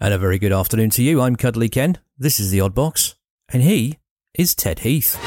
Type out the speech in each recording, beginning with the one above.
And a very good afternoon to you. I'm Cuddly Ken. This is the Odd Box, and he is Ted Heath.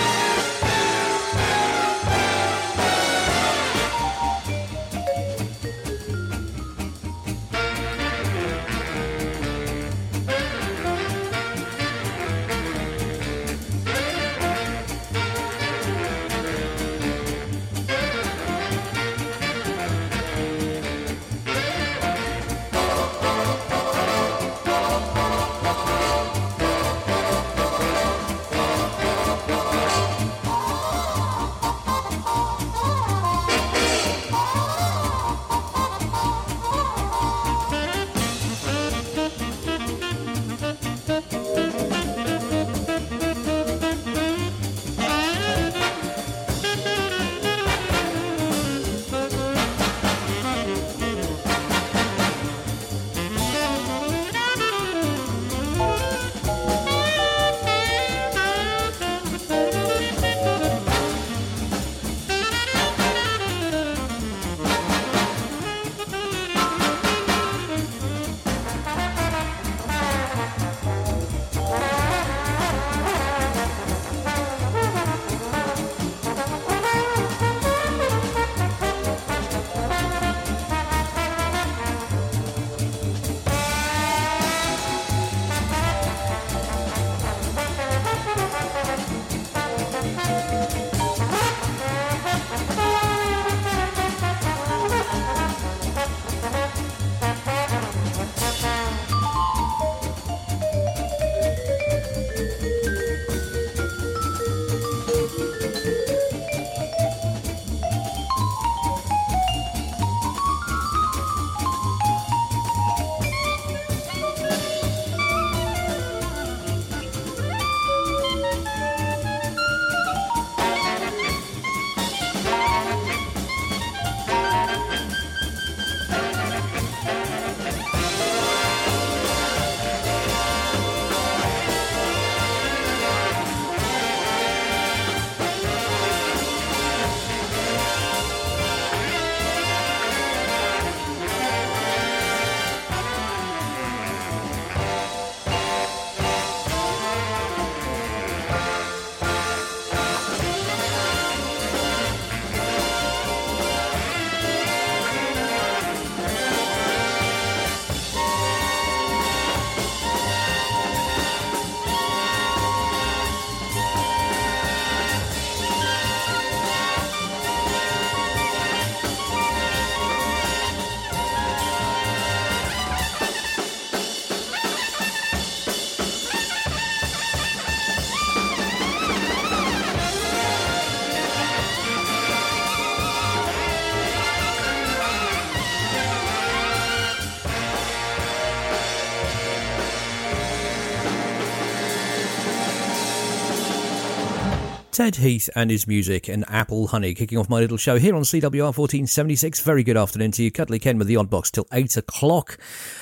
Ted Heath and his music and Apple Honey kicking off my little show here on CWR 1476. Very good afternoon to you. Cuddly Ken with the Odd Box till 8 o'clock,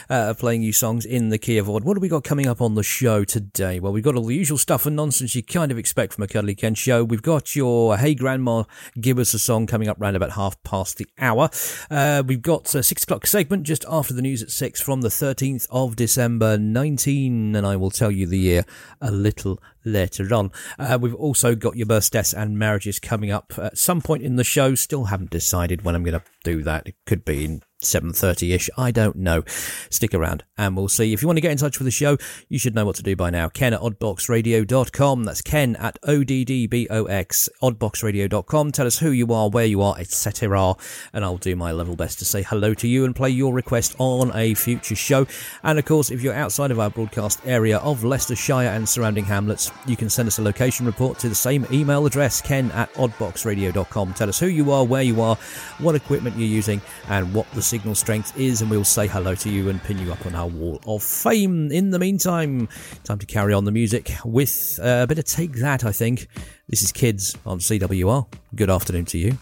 uh, playing you songs in the key of odd. What have we got coming up on the show today? Well, we've got all the usual stuff and nonsense you kind of expect from a Cuddly Ken show. We've got your Hey Grandma, Give Us a Song coming up round about half past the hour. Uh, we've got a 6 o'clock segment just after the news at 6 from the 13th of December 19, and I will tell you the year a little later on. Uh, we've also got your birthdays and marriages coming up at some point in the show. Still haven't decided when I'm going to do that. It could be in 7.30ish. I don't know. Stick around and we'll see. If you want to get in touch with the show, you should know what to do by now. Ken at oddboxradio.com. That's Ken at O-D-D-B-O-X, oddboxradio.com. Tell us who you are, where you are, etc. And I'll do my level best to say hello to you and play your request on a future show. And of course, if you're outside of our broadcast area of Leicestershire and surrounding hamlets, you can send us a location report to the same email address, ken at oddboxradio.com. Tell us who you are, where you are, what equipment you're using, and what the signal strength is, and we'll say hello to you and pin you up on our wall of fame. In the meantime, time to carry on the music with uh, a bit of Take That, I think. This is Kids on CWR. Good afternoon to you.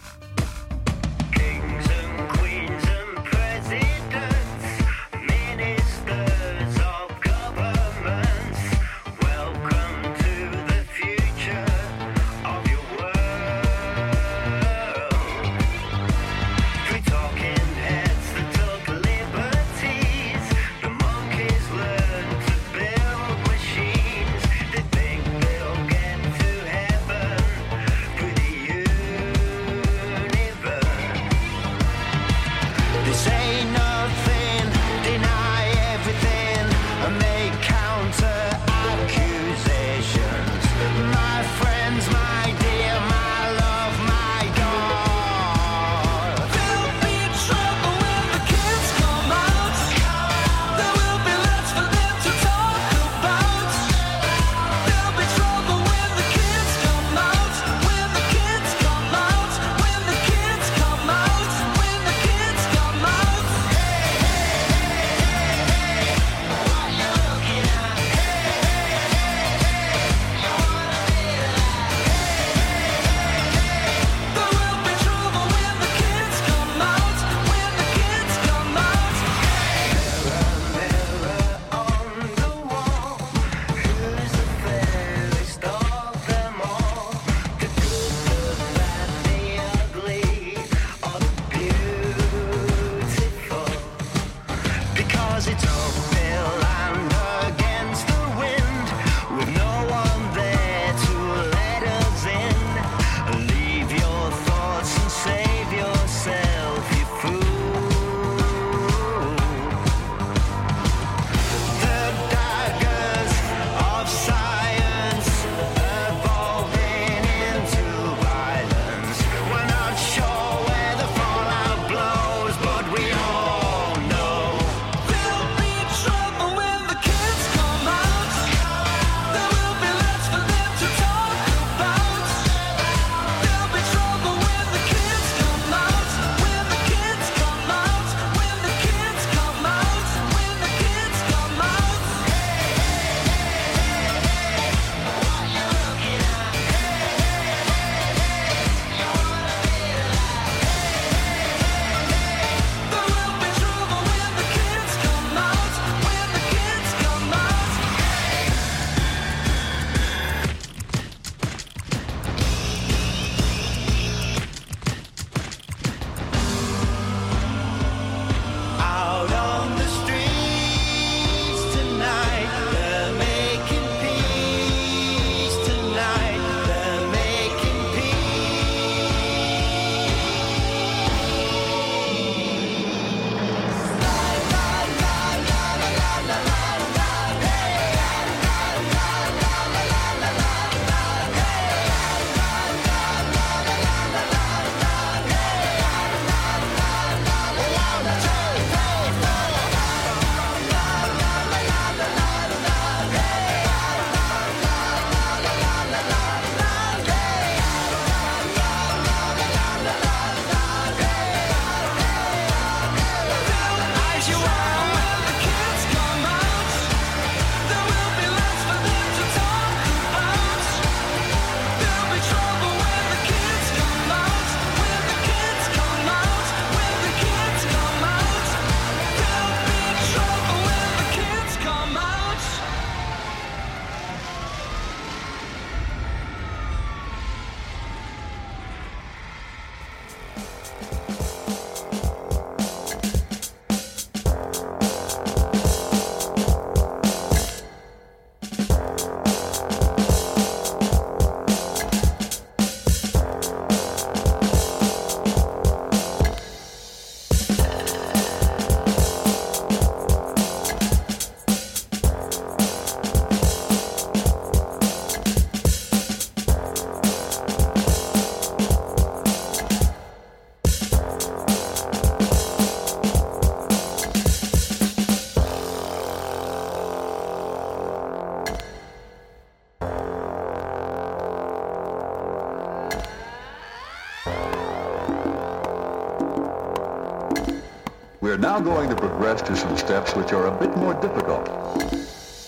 Now going to progress to some steps which are a bit more difficult.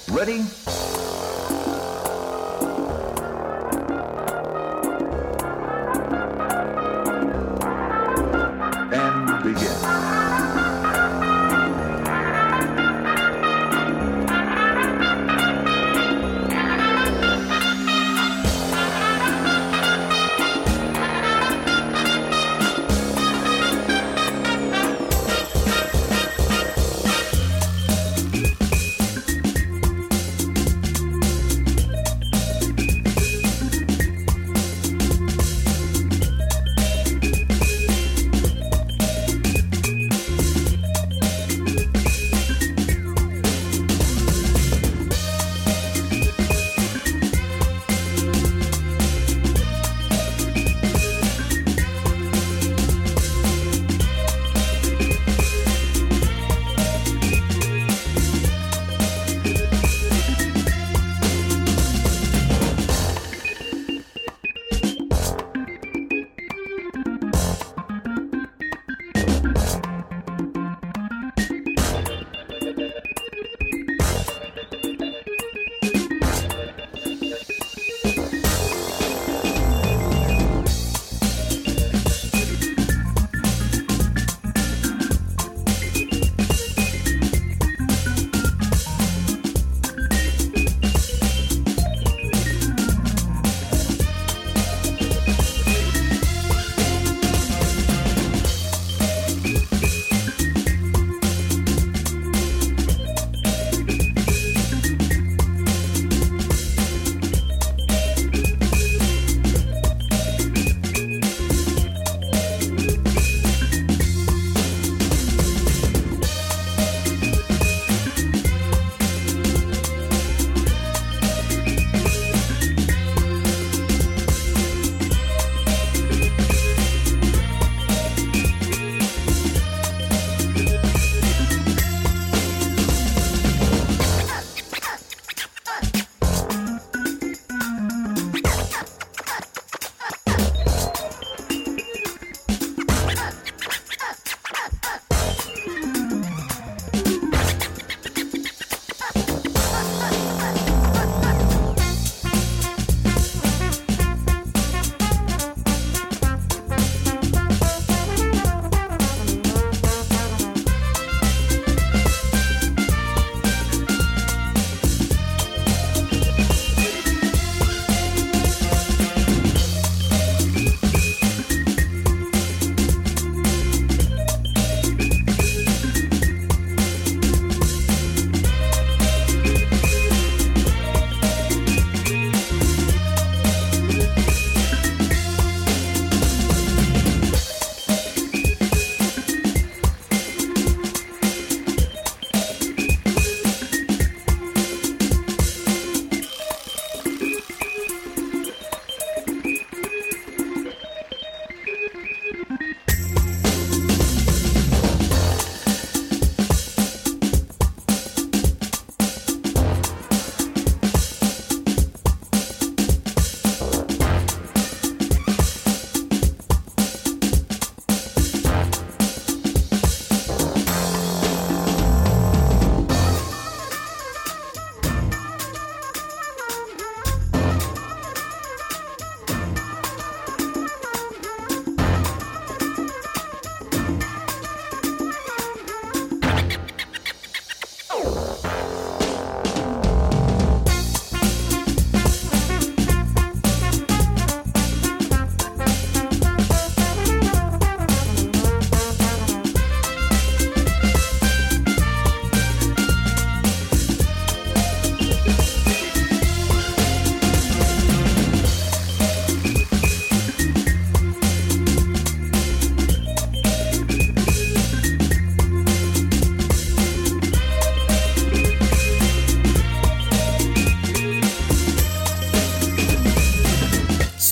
Ready?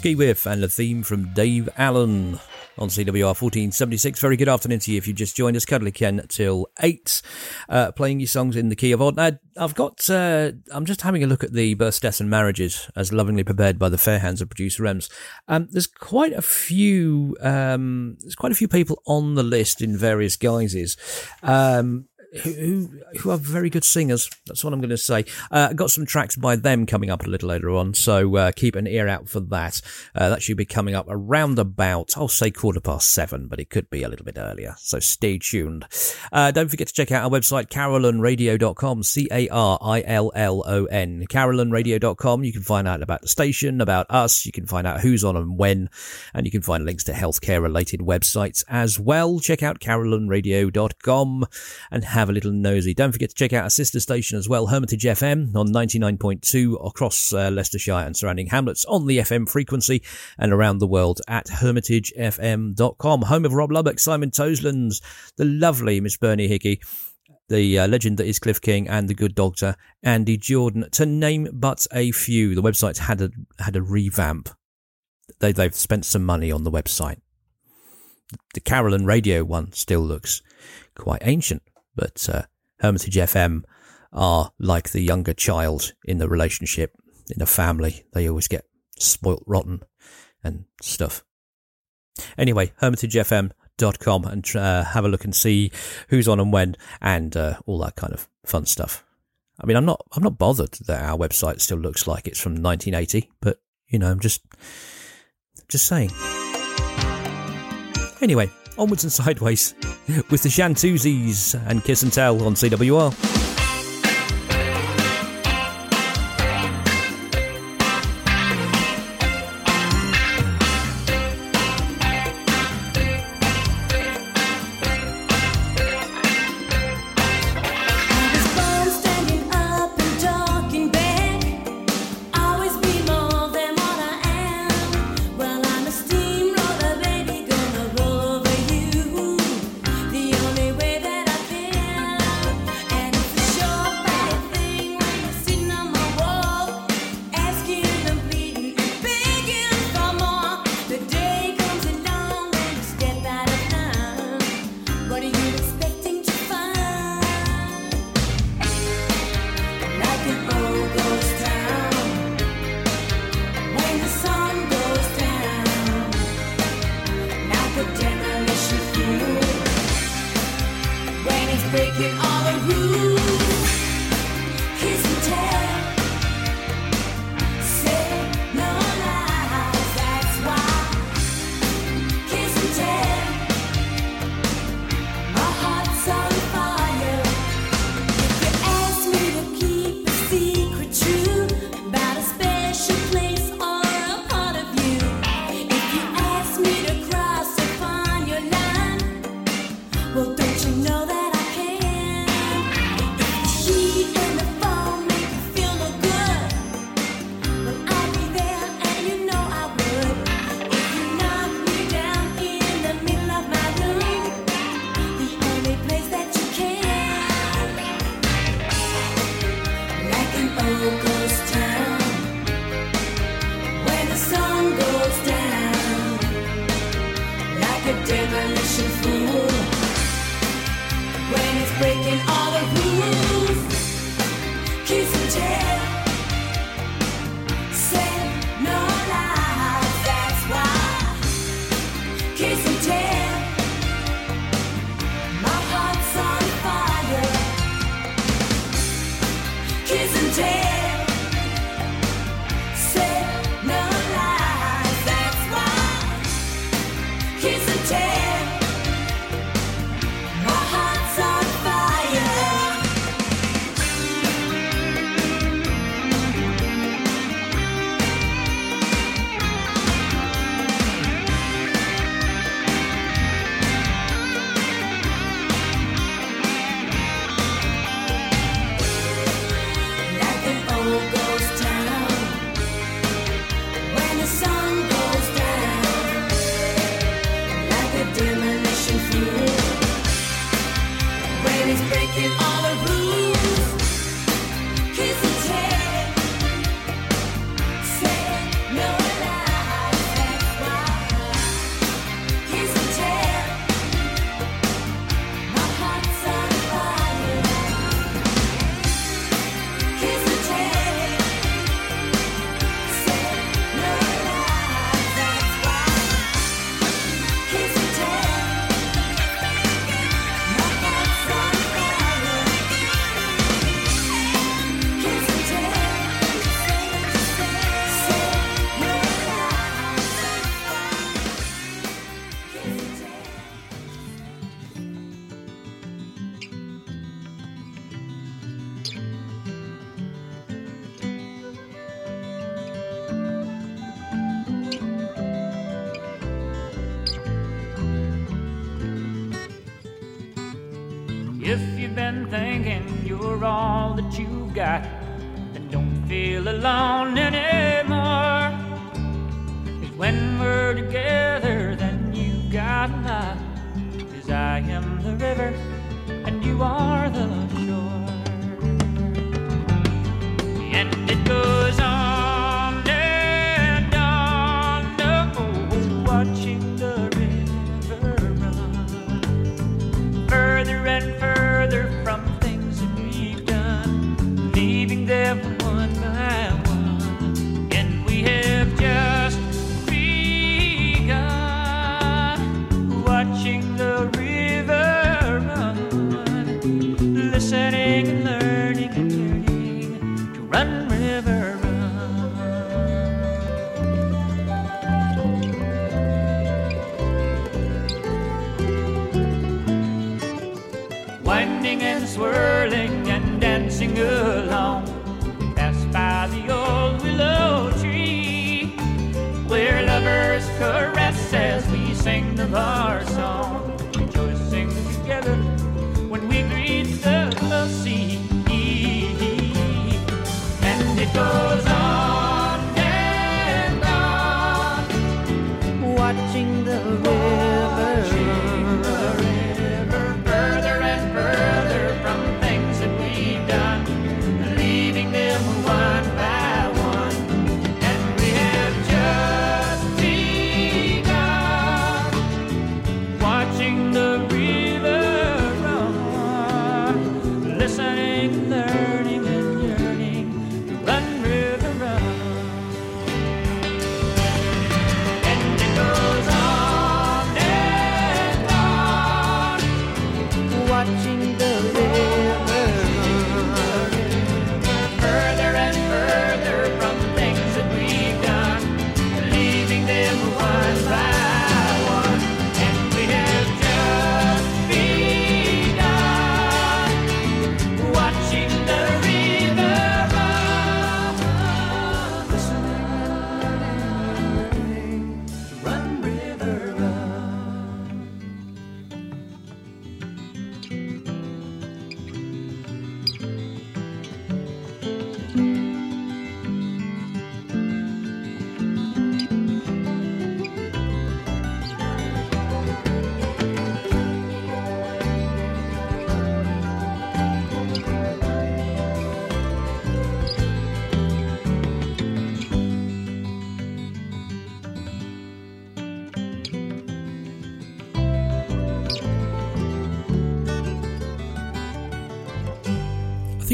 Ski Whiff and the theme from Dave Allen. on CWR 1476. Very good afternoon to you if you just joined us. Cuddly Ken till 8, uh, playing you songs in the key of odd. Now, I've got, uh, I'm just having a look at the births, deaths and marriages as lovingly prepared by the fair hands of producer Rems. Um, there's quite a few, um, there's quite a few people on the list in various guises. Um, who, who are very good singers. That's what I'm going to say. Uh, got some tracks by them coming up a little later on, so uh, keep an ear out for that. Uh, that should be coming up around about, I'll say quarter past seven, but it could be a little bit earlier, so stay tuned. Uh, don't forget to check out our website, carillonradio.com, C-A-R-I-L-L-O-N, carillonradio.com. You can find out about the station, about us, you can find out who's on and when, and you can find links to healthcare related websites as well. Check out carillonradio.com and have a little nosy. Don't forget to check out our sister station as well, Hermitage FM on 99.2 across uh, Leicestershire and surrounding hamlets on the FM frequency and around the world at hermitagefm.com. Home of Rob Lubbock, Simon Toslands, the lovely Miss Bernie Hickey the uh, legend that is Cliff King and the good doctor Andy Jordan, to name but a few. The website's had a had a revamp. They they've spent some money on the website. The Carillon Radio one still looks quite ancient, but uh, Hermitage FM are like the younger child in the relationship, in the family. They always get spoilt rotten and stuff. Anyway, hermitagefm.com and uh, have a look and see who's on and when and uh, all that kind of fun stuff. I mean, I'm not I'm not bothered that our website still looks like it's from 1980, but you know, I'm just just saying. Anyway, onwards and sideways with the Chantoozies and Kiss and Tell on CWR.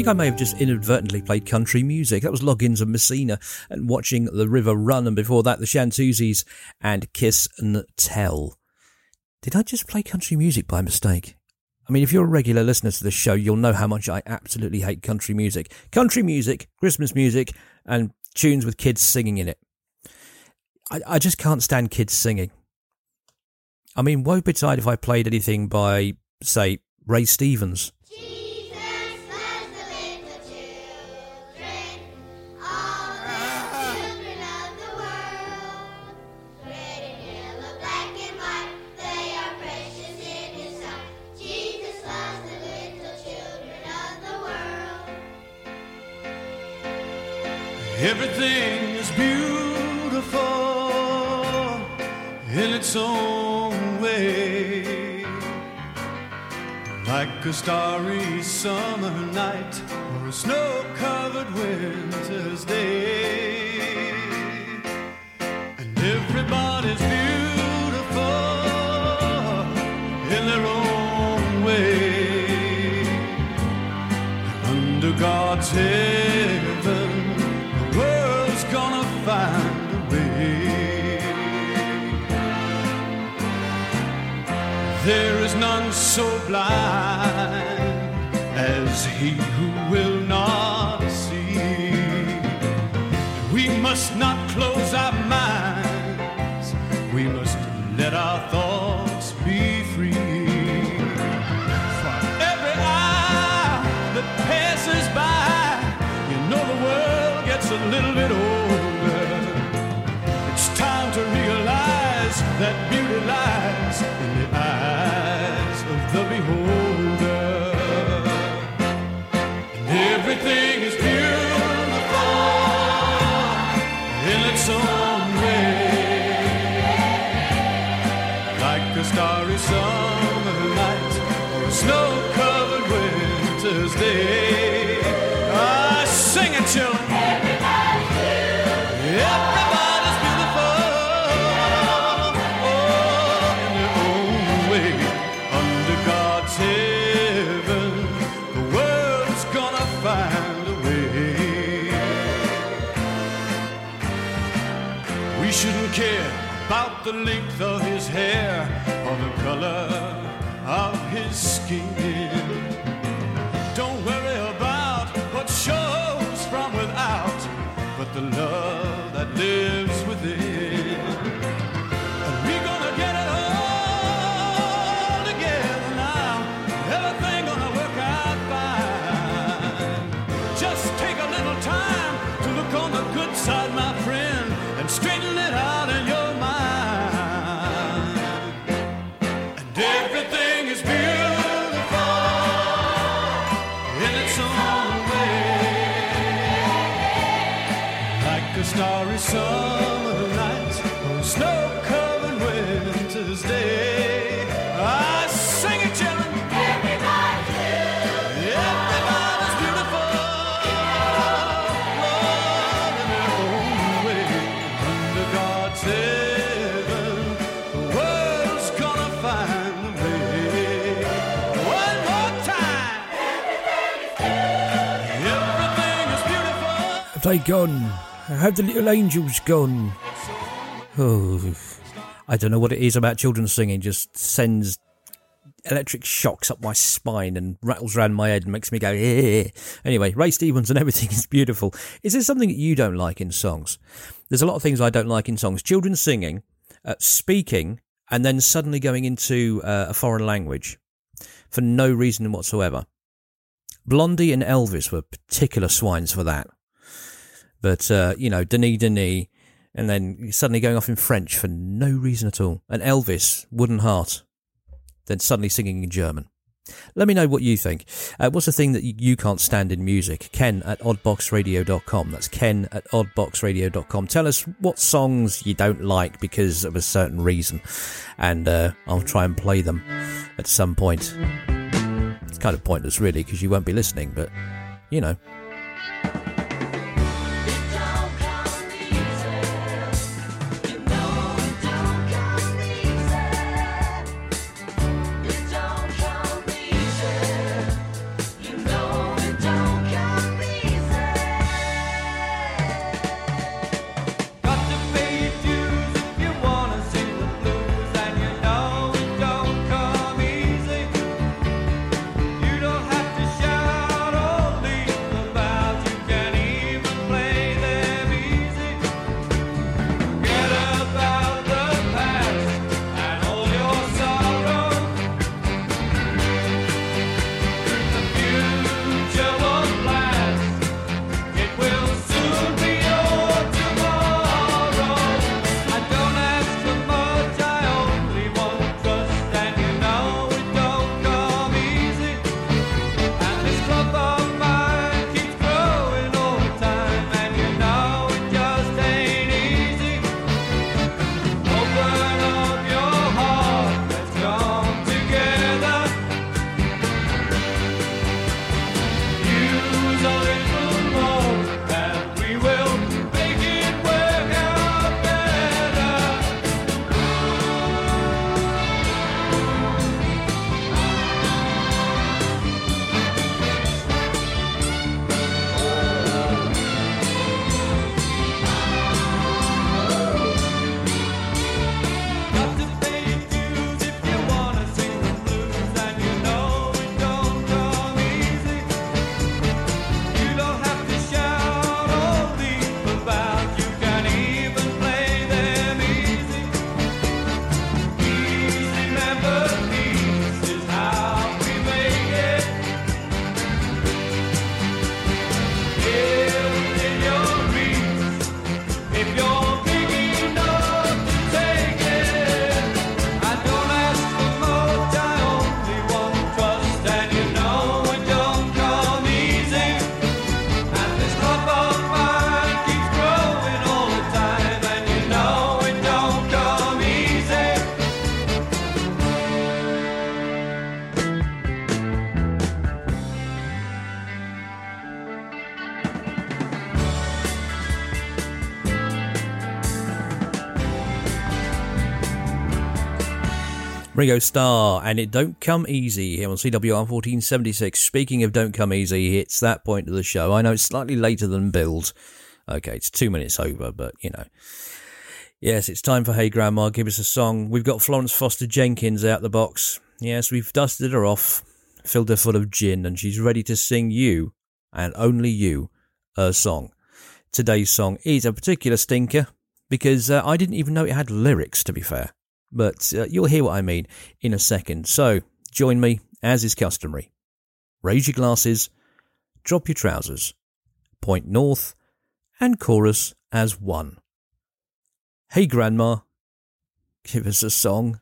Think I may have just inadvertently played country music. That was Loggins and Messina and watching the river run, and before that, the Chantoozies and Kiss and Tell. Did I just play country music by mistake? I mean, if you're a regular listener to the show, you'll know how much I absolutely hate country music. Country music, Christmas music, and tunes with kids singing in it. I, I just can't stand kids singing. I mean, woe betide if I played anything by, say, Ray Stevens. Everything is beautiful in its own way. Like a starry summer night or a snow covered winter's day. And everybody's beautiful in their own way. Under God's heaven, There is none so blind as he who will not see. We must not close our minds, we must let our thoughts the They gone? Have the little angels gone? Oh, I don't know what it is about children singing. Just sends electric shocks up my spine and rattles around my head and makes me go. Eh. Anyway, Ray Stevens and everything is beautiful. Is there something that you don't like in songs? There's a lot of things I don't like in songs. Children singing, uh, speaking, and then suddenly going into uh, a foreign language for no reason whatsoever. Blondie and Elvis were particular swines for that. But, uh, you know, Denis Denis, and then suddenly going off in French for no reason at all. And Elvis, Wooden Heart, then suddenly singing in German. Let me know what you think. Uh, what's the thing that you, can't stand in music? Ken at oddboxradio.com. That's ken at oddboxradio.com. Tell us what songs you don't like because of a certain reason, and uh, I'll try and play them at some point. It's kind of pointless, really, because you won't be listening, but you know. Ringo Starr, and it don't come easy here on CWR 1476. Speaking of don't come easy, it's that point of the show. I know it's slightly later than billed. Okay, it's two minutes over, but you know. Yes, it's time for Hey Grandma, give us a song. We've got Florence Foster Jenkins out the box. Yes, we've dusted her off, filled her full of gin, and she's ready to sing you, and only you, a song. Today's song is a particular stinker, because uh, I didn't even know it had lyrics, to be fair but uh, you'll hear what I mean in a second. So join me, as is customary. Raise your glasses, drop your trousers, point north, and chorus as one. Hey, Grandma, give us a song.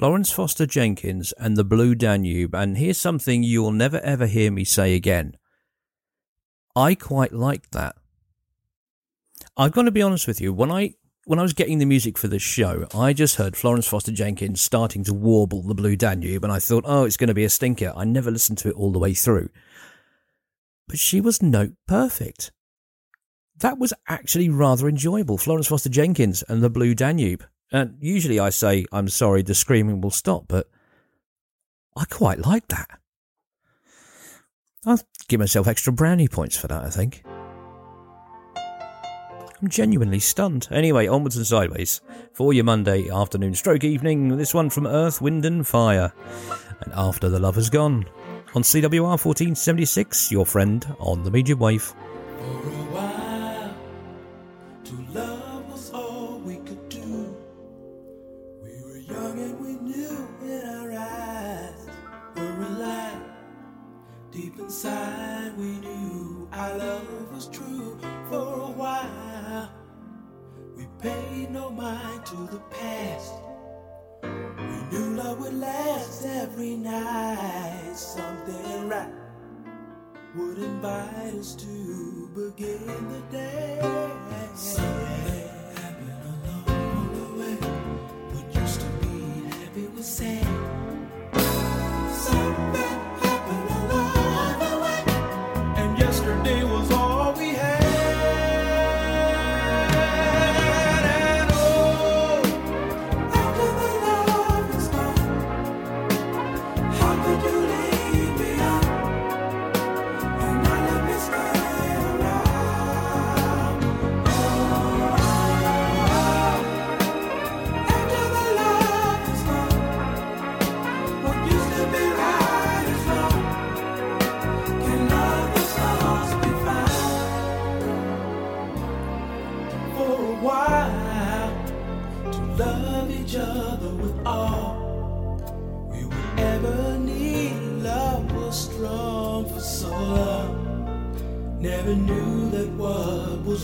Florence Foster Jenkins and the Blue Danube, and here's something you'll never ever hear me say again. I quite liked that. I've got to be honest with you. When I when I was getting the music for this show, I just heard Florence Foster Jenkins starting to warble the Blue Danube, and I thought, oh, it's going to be a stinker. I never listened to it all the way through. But she was note perfect. That was actually rather enjoyable. Florence Foster Jenkins and the Blue Danube. And usually I say, I'm sorry, the screaming will stop, but I quite like that. I'll give myself extra brownie points for that, I think. I'm genuinely stunned. Anyway, onwards and sideways for your Monday afternoon stroke evening. This one from Earth, Wind and Fire. And After the Love Has Gone. On CWR 1476, your friend on the medium wave. Last every night. Something right would invite us to begin the day. Something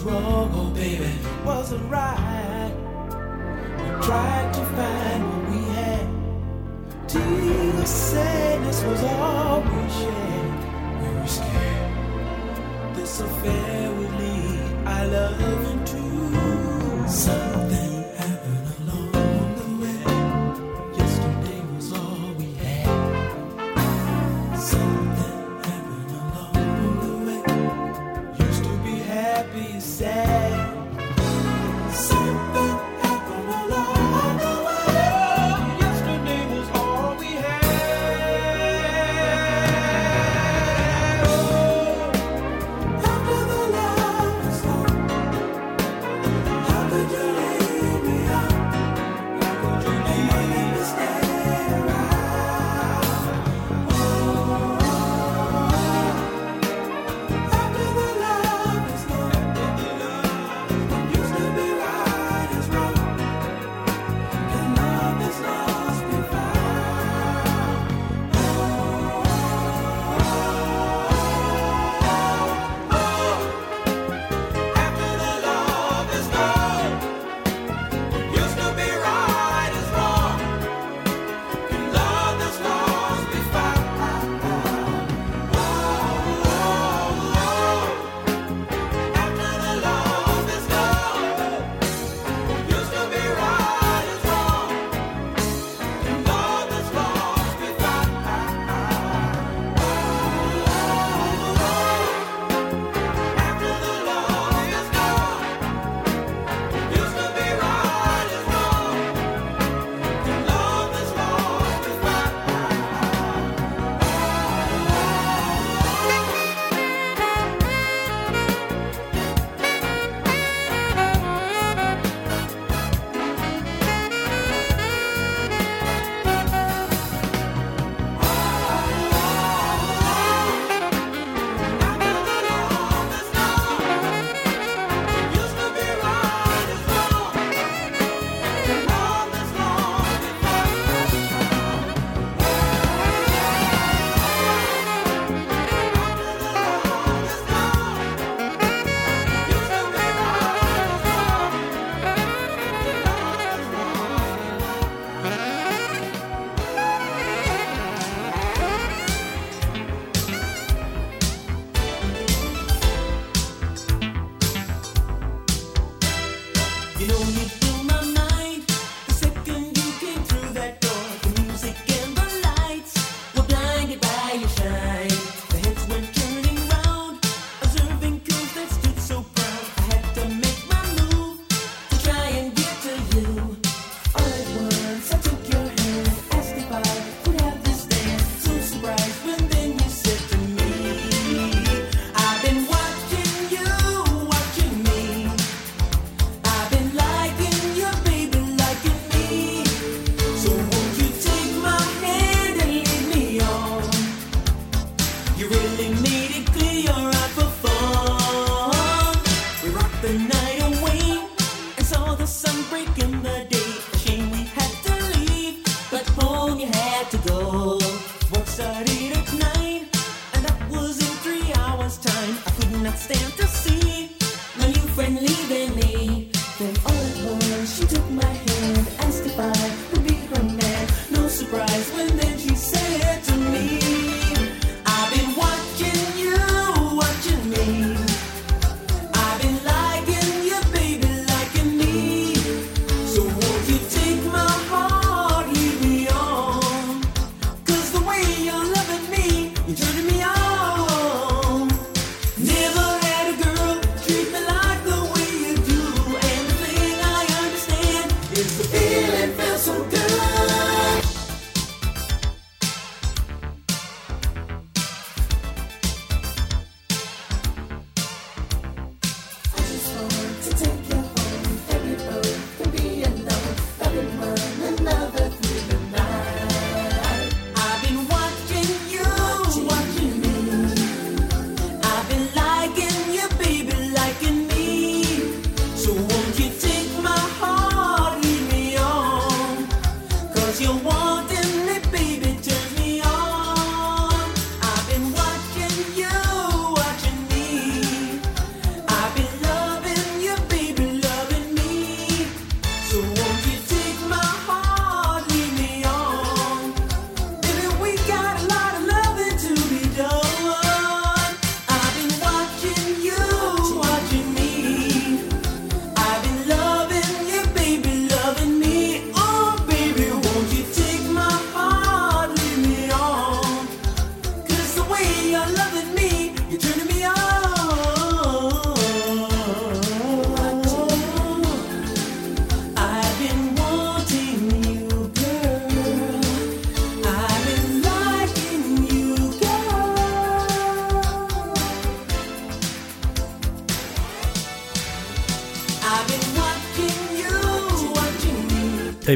wrong, oh baby, wasn't right. We tried to find what we had. Tears, sadness was all we shared. We were scared this affair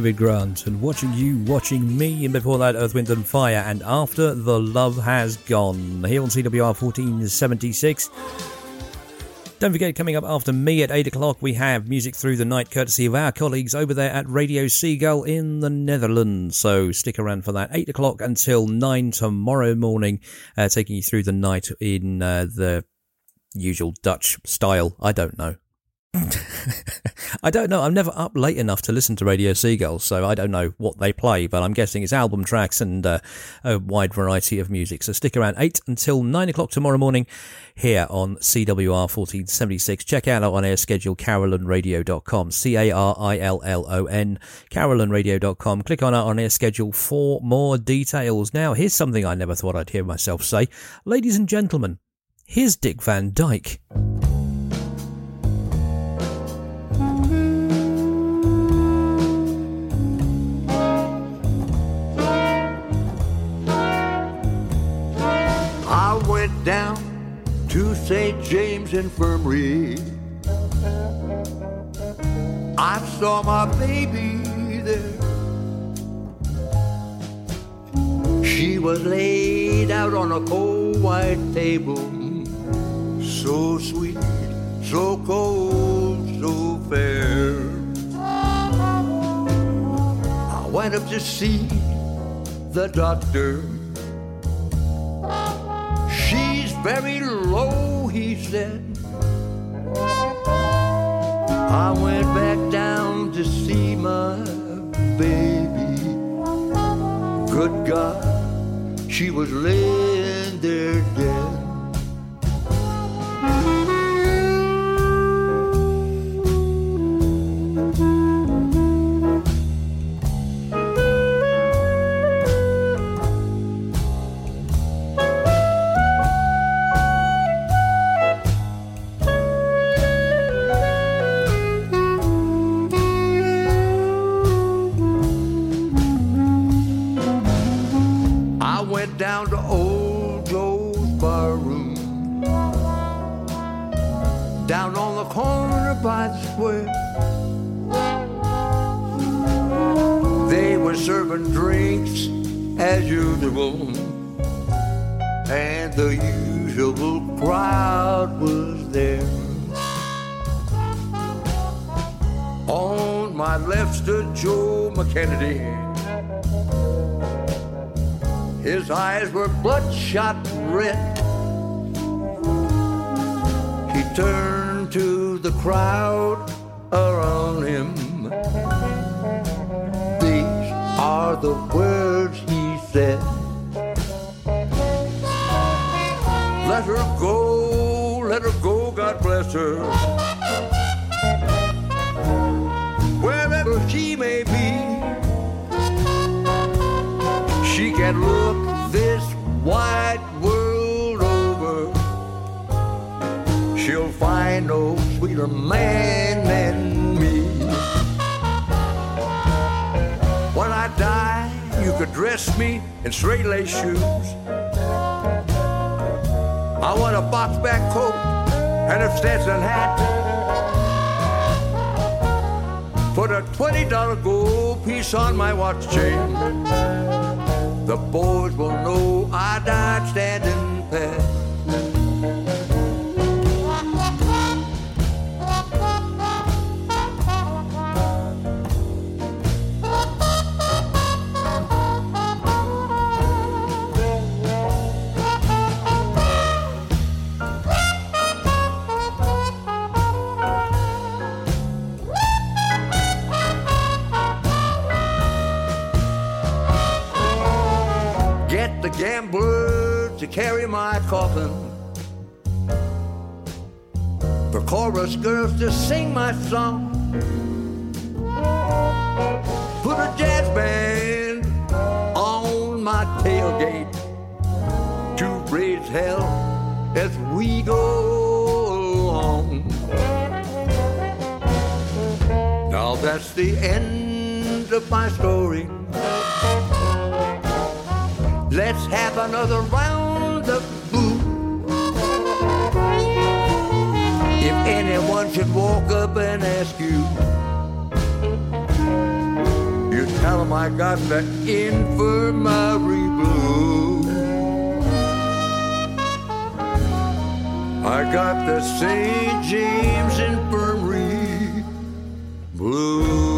David Grant and Watching You, Watching Me, and before that, Earth, Wind and Fire, and After the Love Has Gone, here on CWR 1476. Don't forget, coming up after me at 8 o'clock, we have music through the night, courtesy of our colleagues over there at Radio Seagull in the Netherlands. So stick around for that. 8 o'clock until 9 tomorrow morning, uh, taking you through the night in uh, the usual Dutch style. I don't know. I don't know. I'm never up late enough to listen to Radio Seagull, so I don't know what they play, but I'm guessing it's album tracks and uh, a wide variety of music. So stick around 8 until 9 o'clock tomorrow morning here on CWR 1476. Check out our on air schedule, carillonradio.com, C A R I L L O N, carillonradio.com. Click on our on air schedule for more details. Now, here's something I never thought I'd hear myself say. Ladies and gentlemen, here's Dick Van Dyke. Down to St. James Infirmary. I saw my baby there. She was laid out on a cold white table. So sweet, so cold, so fair. I went up to see the doctor. Very low, he said. I went back down to see my baby. Good God, she was laying there dead. On the corner by the square. They were serving drinks as usual, and the usual crowd was there. On my left stood Joe McKennedy. His eyes were bloodshot red. He turned the crowd around him. These are the words he said. Let her go, let her go, God bless her. Wherever she may be. She can look this wide world over. She'll find no sweeter man than me. When I die, you could dress me in straight lace shoes. I want a box back coat and a Stetson hat. Put a $20 gold piece on my watch chain. The boys will know I died standing pat. Carry my coffin. For chorus girls to sing my song. Put a jazz band on my tailgate to raise hell as we go along. Now that's the end of my story. Let's have another round anyone should walk up and ask you, you tell them I got the infirmary blues. I got the St. James Infirmary blues.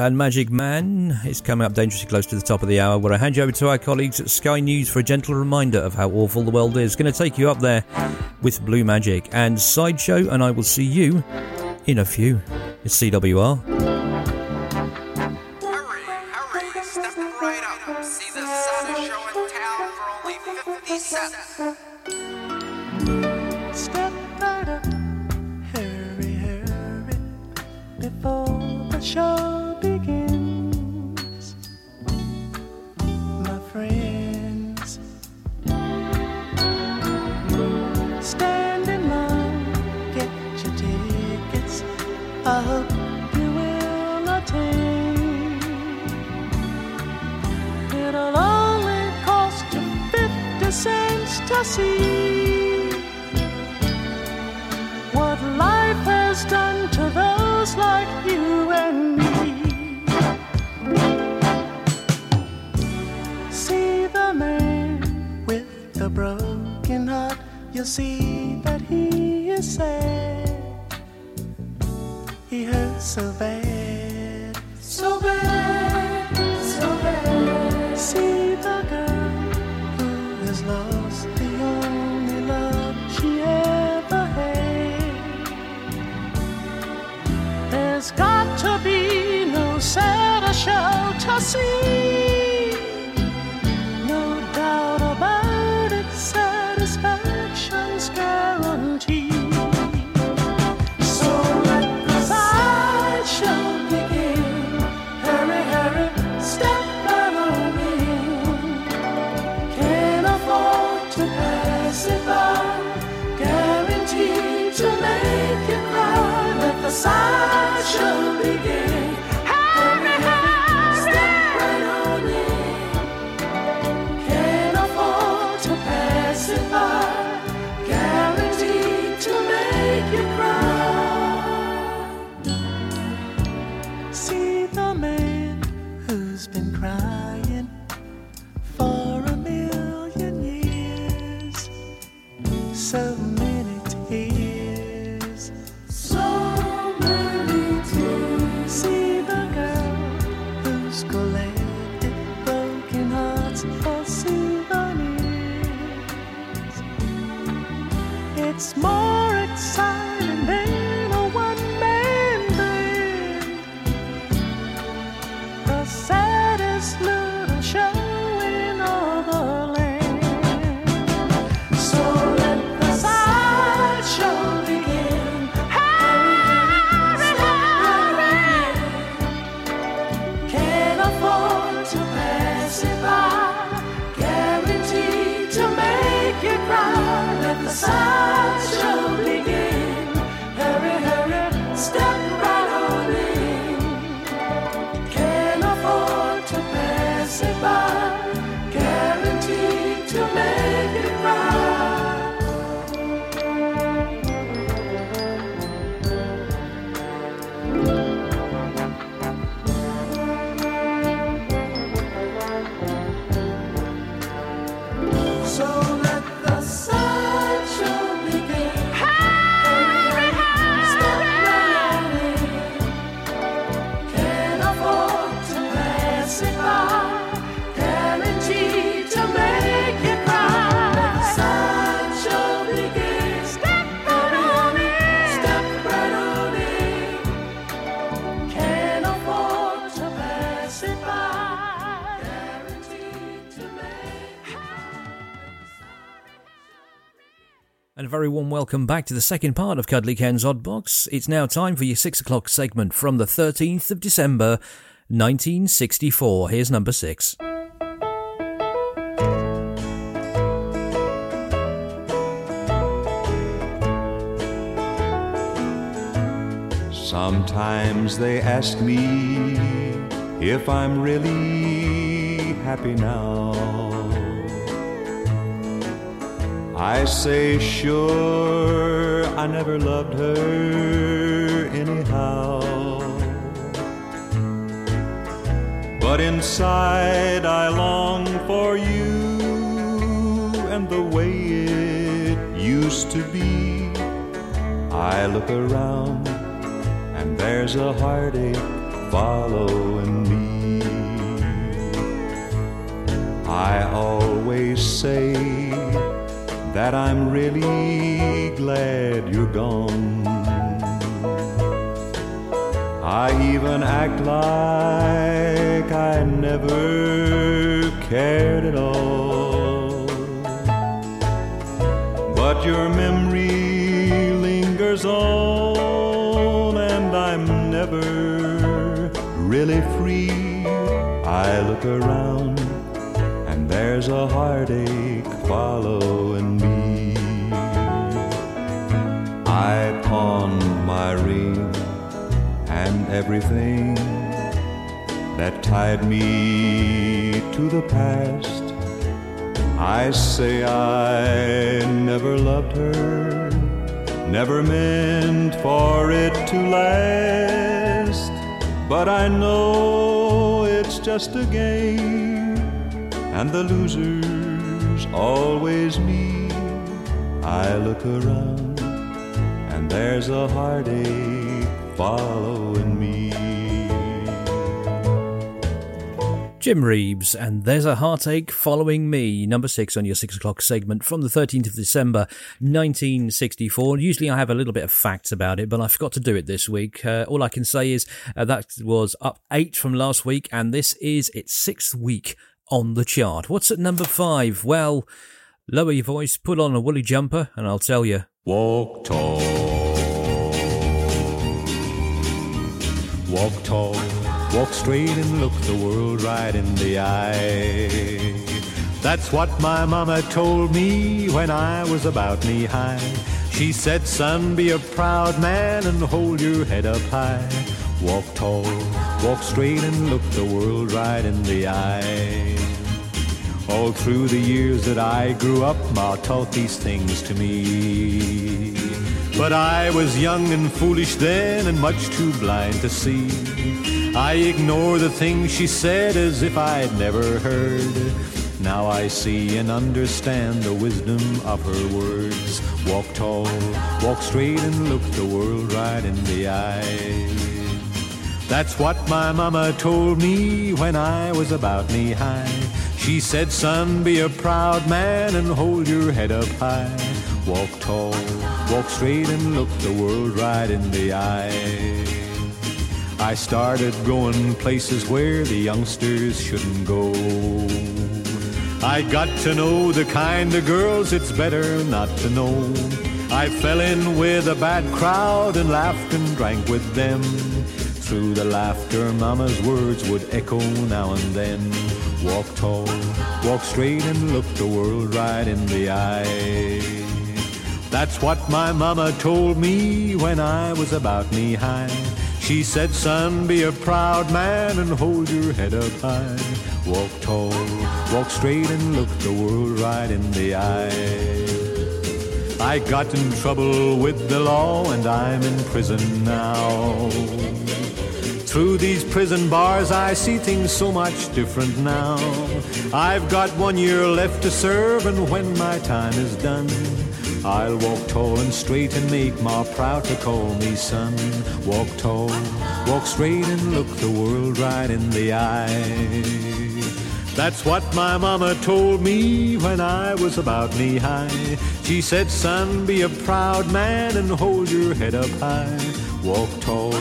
and Magic Man is coming up dangerously close to the top of the hour, where I hand you over to our colleagues at Sky News for a gentle reminder of how awful the world is. Going to take you up there with Blue Magic and Sideshow, and I will see you in a few. It's CWR. very warm welcome back to the second part of Cuddly Ken's Odd Box. It's now time for your 6 o'clock segment from the 13th of December, 1964. Here's number 6. Sometimes they ask me if I'm really happy now. I say sure I never loved her anyhow. But inside I long for you and the way it used to be. I look around and there's a heartache following me. I always say that I'm really glad you're gone. I even act like I never cared at all. But your memory lingers on, and I'm never really free. I look around, I pawned my ring and everything that tied me to the past. I say I never loved her, never meant for it to last. But I know it's just a game, and the loser's always me. I look around, there's a heartache following me. Jim Reeves, and There's a Heartache Following Me, number six on your six o'clock segment from the 13th of December 1964. Usually I have a little bit of facts about it, but I forgot to do it this week. Uh, all I can say is uh, that was up eight from last week, and this is its sixth week on the chart. What's at number five? Well, lower your voice, put on a woolly jumper, and I'll tell you. Walk tall. Walk tall, walk straight and look the world right in the eye. That's what my mama told me when I was about knee high. She said, son, be a proud man and hold your head up high. Walk tall, walk straight and look the world right in the eye. All through the years that I grew up, Ma taught these things to me. But I was young and foolish then and much too blind to see. I ignored the things she said as if I'd never heard. Now I see and understand the wisdom of her words. Walk tall, walk straight and look the world right in the eye. That's what my mama told me when I was about knee high. She said, son, be a proud man and hold your head up high. Walk tall, walk straight and look the world right in the eye. I started going places where the youngsters shouldn't go. I got to know the kind of girls it's better not to know. I fell in with a bad crowd and laughed and drank with them. Through the laughter, Mama's words would echo now and then. Walk tall, walk straight and look the world right in the eye. That's what my mama told me when I was about knee high. She said, son, be a proud man and hold your head up high. Walk tall, walk straight and look the world right in the eye. I got in trouble with the law and I'm in prison now. Through these prison bars, I see things so much different now. I've got one year left to serve, and when my time is done, I'll walk tall and straight and make Ma proud to call me son. Walk tall, walk straight and look the world right in the eye. That's what my mama told me when I was about knee high. She said, son, be a proud man and hold your head up high. Walk tall,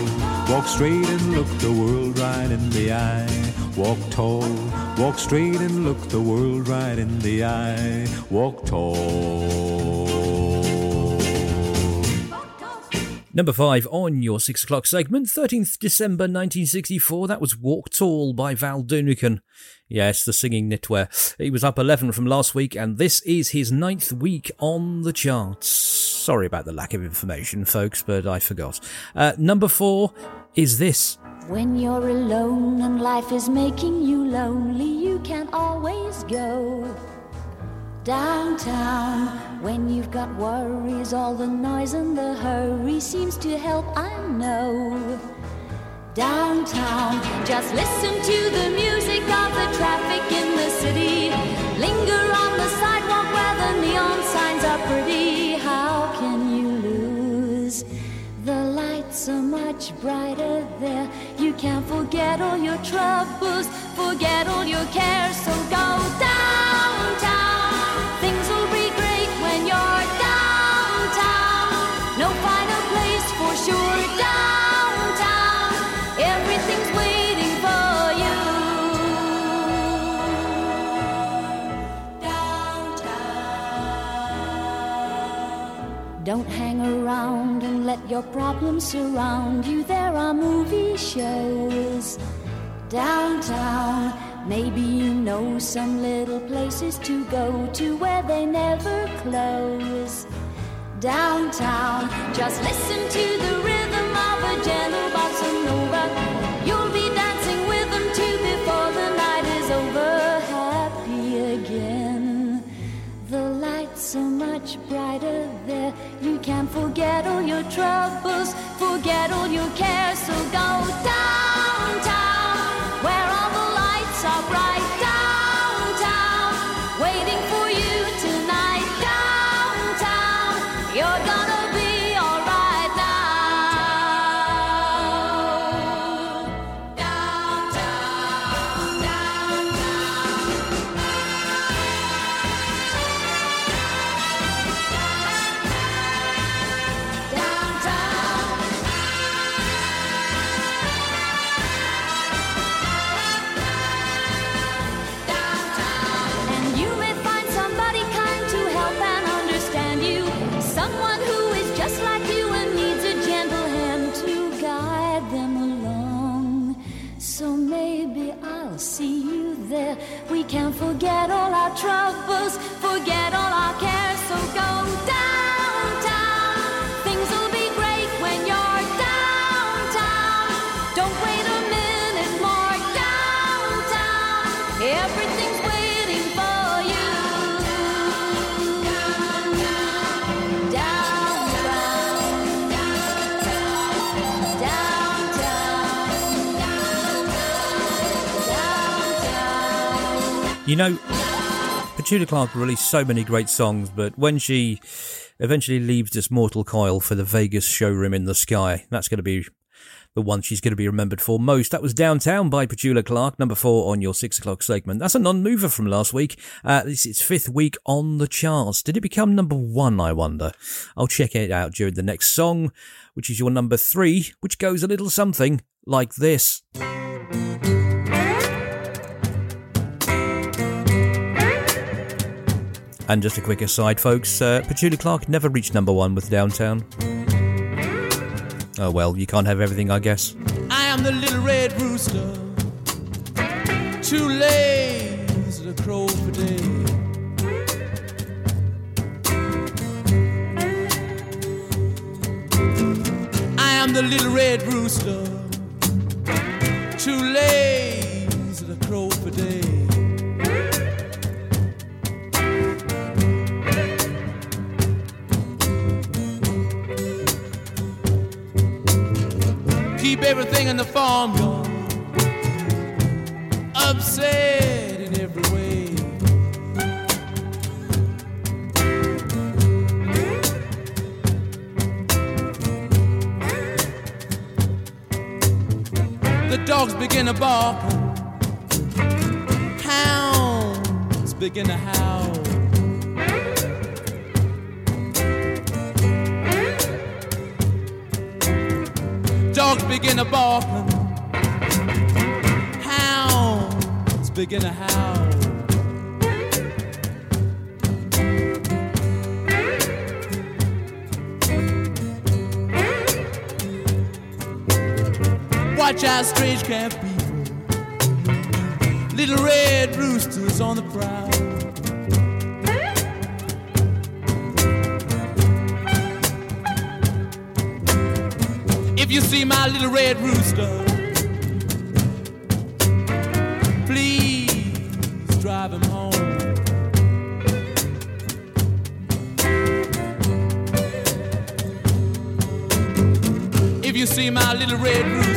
walk straight and look the world right in the eye. Walk tall, walk straight and look the world right in the eye. Walk tall. Number five on your six o'clock segment, 13th December 1964. That was Walk Tall by Val Doonican. Yes, the singing knitwear. He was up 11 from last week, and this is his ninth week on the charts. Sorry about the lack of information, folks, but I forgot. Uh, number four is this. When you're alone and life is making you lonely, you can always go downtown. When you've got worries, all the noise and the hurry seems to help, I know. Downtown, just listen to the music of the traffic in the city. Linger on the sidewalk where the neon signs are pretty. How can you lose? The lights are much brighter there. You can't forget all your troubles, forget all your cares. So go downtown. Don't hang around and let your problems surround you. There are movie shows downtown. Maybe you know some little places to go to where they never close. Downtown, just listen to the rhythm of a gentle bossa nova. You'll be dancing with them too before the night is over. Happy again. The lights so much brighter there. You can't forget all your troubles, forget all your cares. So go downtown, where all the lights are bright. Petula Clark released so many great songs, but when she eventually leaves this mortal coil for the Vegas showroom in the sky, that's going to be the one she's going to be remembered for most. That was Downtown by Petula Clark, number four on your six o'clock segment. That's a non-mover from last week. Uh, this is its fifth week on the charts. Did it become number one, I wonder? I'll check it out during the next song, which is your number three, which goes a little something like this. And just a quick aside, folks, uh, Petula Clark never reached number one with Downtown. Oh well, you can't have everything, I guess. I am the little red rooster, too lazy to crow for day. I am the little red rooster, too lazy to crow for day. Keep everything in the farmyard upset in every way. The dogs begin to bark, hounds begin to howl. Dogs begin to bark, hounds begin to howl. Watch out, strange camp people. Little red roosters on the prowl. You see my little red rooster, please drive him home. If you see my little red rooster,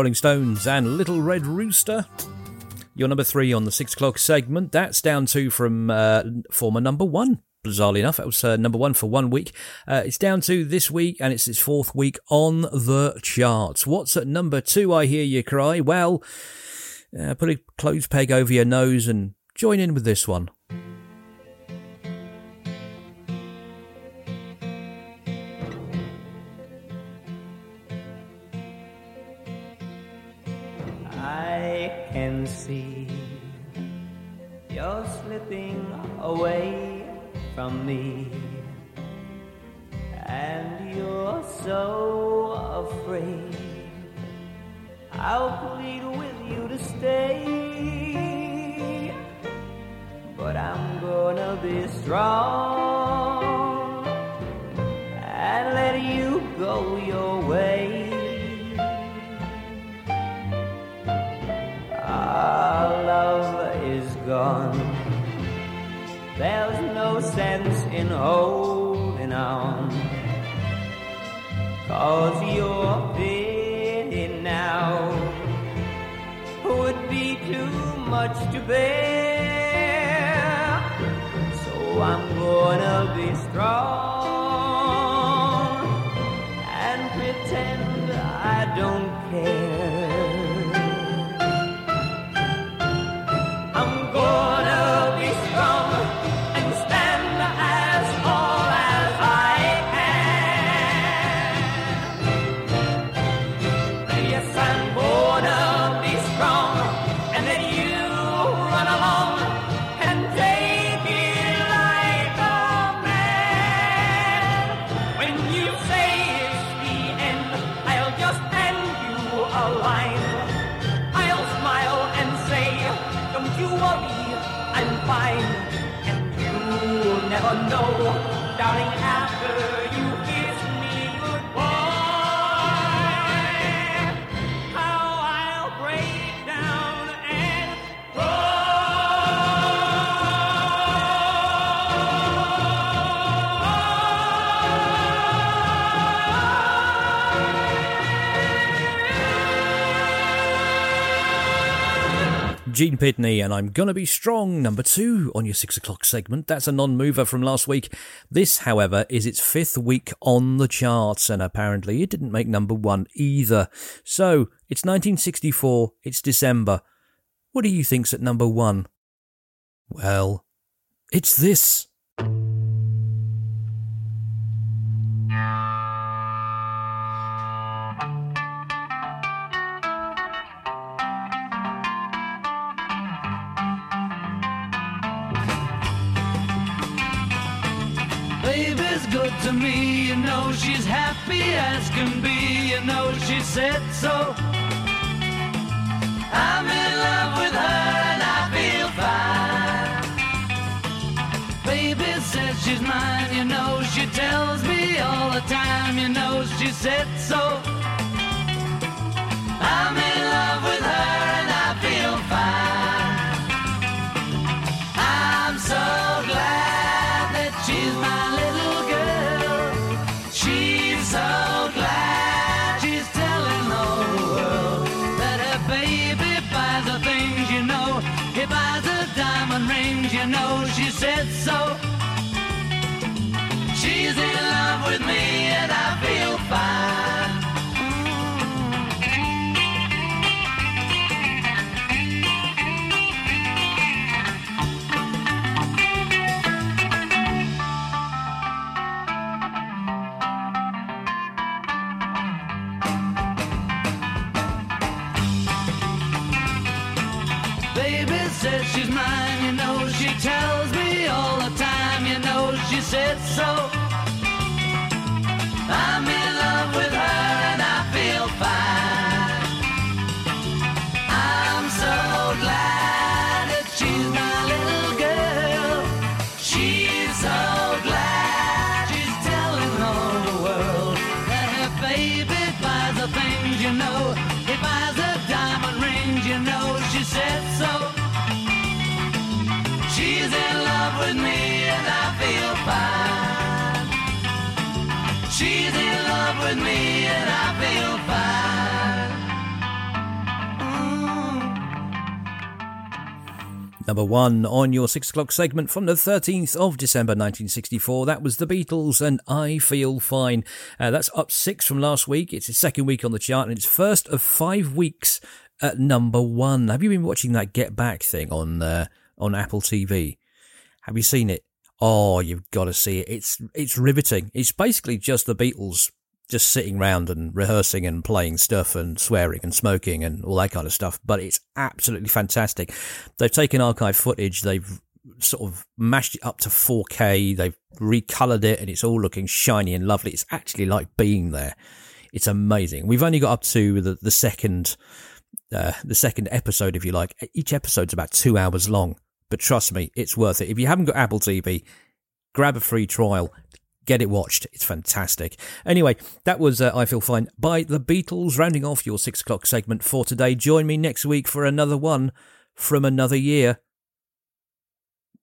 Rolling Stones and Little Red Rooster. Your number three on the six o'clock segment. That's down to from uh, former number one. Bizarrely enough, that was uh, number one for one week. Uh, it's down to this week, and it's its fourth week on the charts. What's at number two? I hear you cry. Well, uh, put a clothes peg over your nose and join in with this one. Away from me, and you're so afraid. I'll plead with you to stay, but I'm gonna be strong and let you go your in mm-hmm. holding Gene Pitney and I'm Gonna Be Strong, number two on your six o'clock segment. That's a non mover from last week. This, however, is its fifth week on the charts, and apparently it didn't make number one either. So, it's 1964, it's December. What do you think's at number one? Well, it's this. She's happy as can be, you know she said so. I'm in love with her and I feel fine. Baby says she's mine, you know she tells me all the time, you know she said so. Number one on your six o'clock segment from the 13th of December 1964. That was the Beatles and I Feel Fine. Uh, that's up six from last week. It's its second week on the chart and it's first of five weeks at number one. Have you been watching that Get Back thing on uh, on Apple TV? Have you seen it? Oh, you've got to see it. It's it's riveting. It's basically just the Beatles just sitting round and rehearsing and playing stuff and swearing and smoking and all that kind of stuff. But it's absolutely fantastic. They've taken archive footage. They've sort of mashed it up to 4K. They've recolored it and it's all looking shiny and lovely. It's actually like being there. It's amazing. We've only got up to the, the second, uh, the second episode, if you like. Each episode's about two hours long, but trust me, it's worth it. If you haven't got Apple TV, grab a free trial. Get it watched. It's fantastic. Anyway, that was uh, I Feel Fine by the Beatles, rounding off your six o'clock segment for today. Join me next week for another one from another year.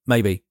Maybe.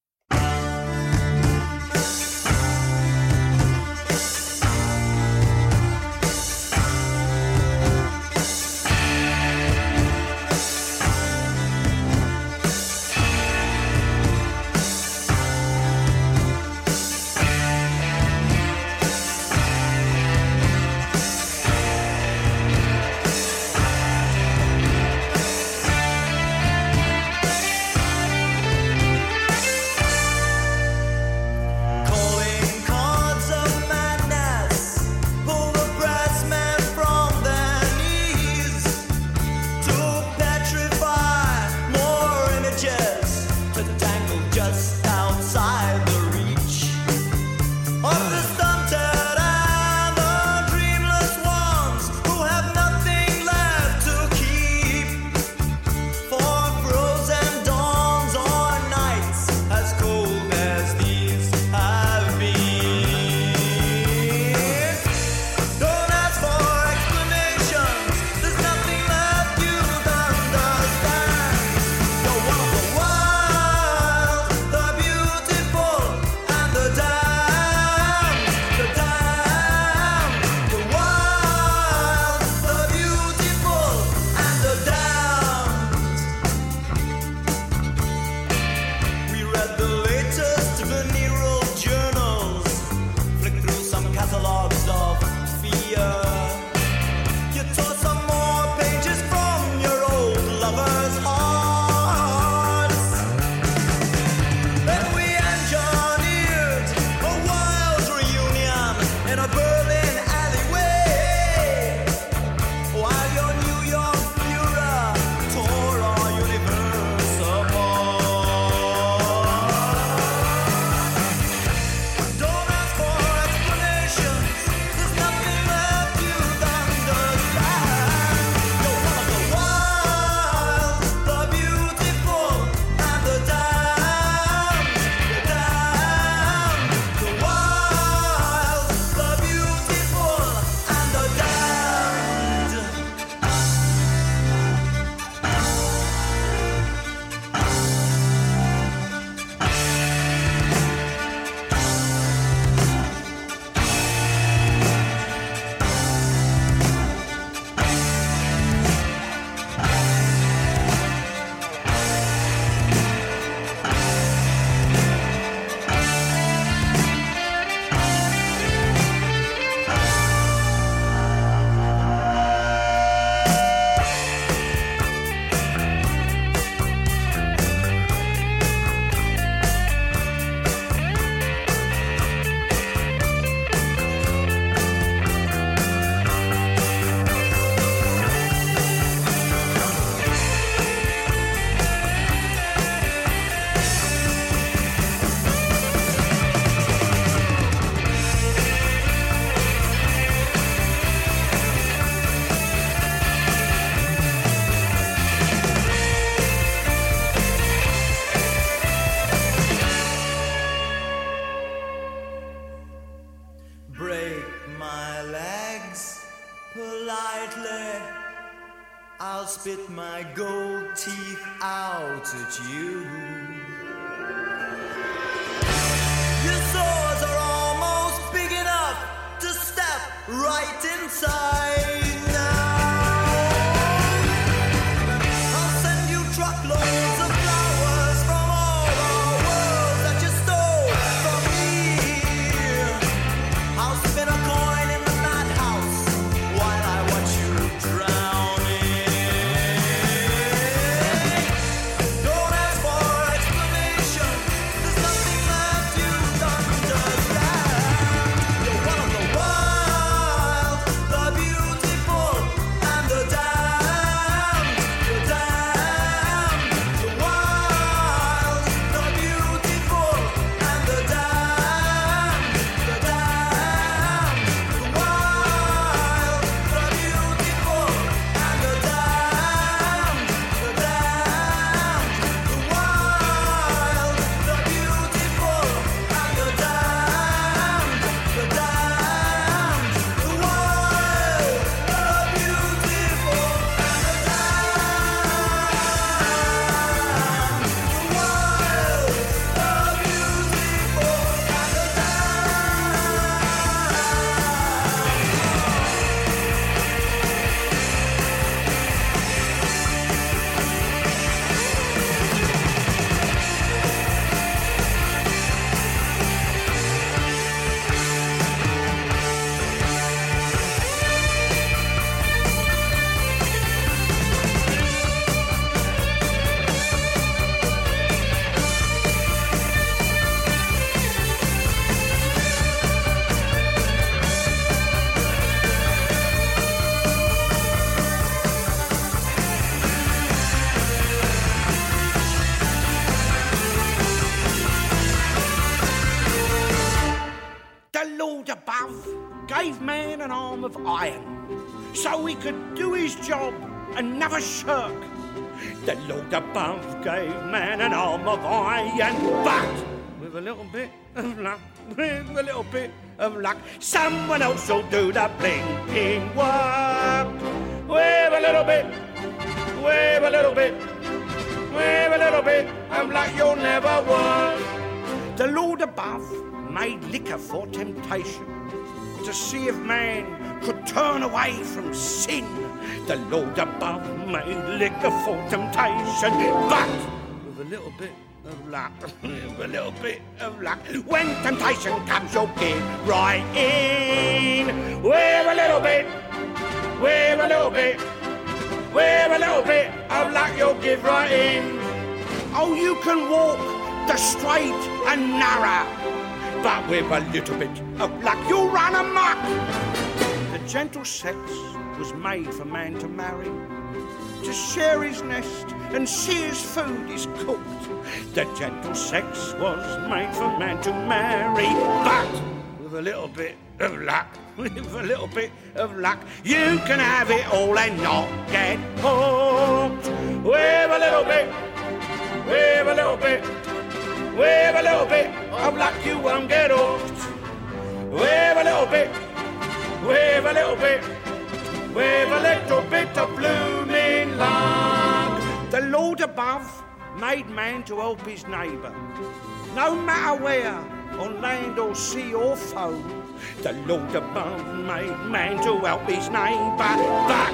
Gave man an arm of iron so he could do his job and never shirk. The Lord above gave man an arm of iron, but with a little bit of luck, with a little bit of luck, someone else will do the blinking work. With a little bit, with a little bit, with a little bit of luck, you'll never work. The Lord above made liquor for temptation to see if man could turn away from sin. The Lord above may liquor for temptation, but with a little bit of luck, with a little bit of luck, when temptation comes, you'll give right in. With a little bit, with a little bit, with a little bit of luck, you'll give right in. Oh, you can walk the straight and narrow, but with a little bit of luck, you'll run amok. The gentle sex was made for man to marry, to share his nest and see his food is cooked. The gentle sex was made for man to marry, but with a little bit of luck, with a little bit of luck, you can have it all and not get hooked. With a little bit, with a little bit, with a little bit of luck, you won't get hooked. With a little bit, with a little bit, with a little bit of blooming luck. The Lord above made man to help his neighbour. No matter where, on land or sea or foe, the Lord above made man to help his neighbour. But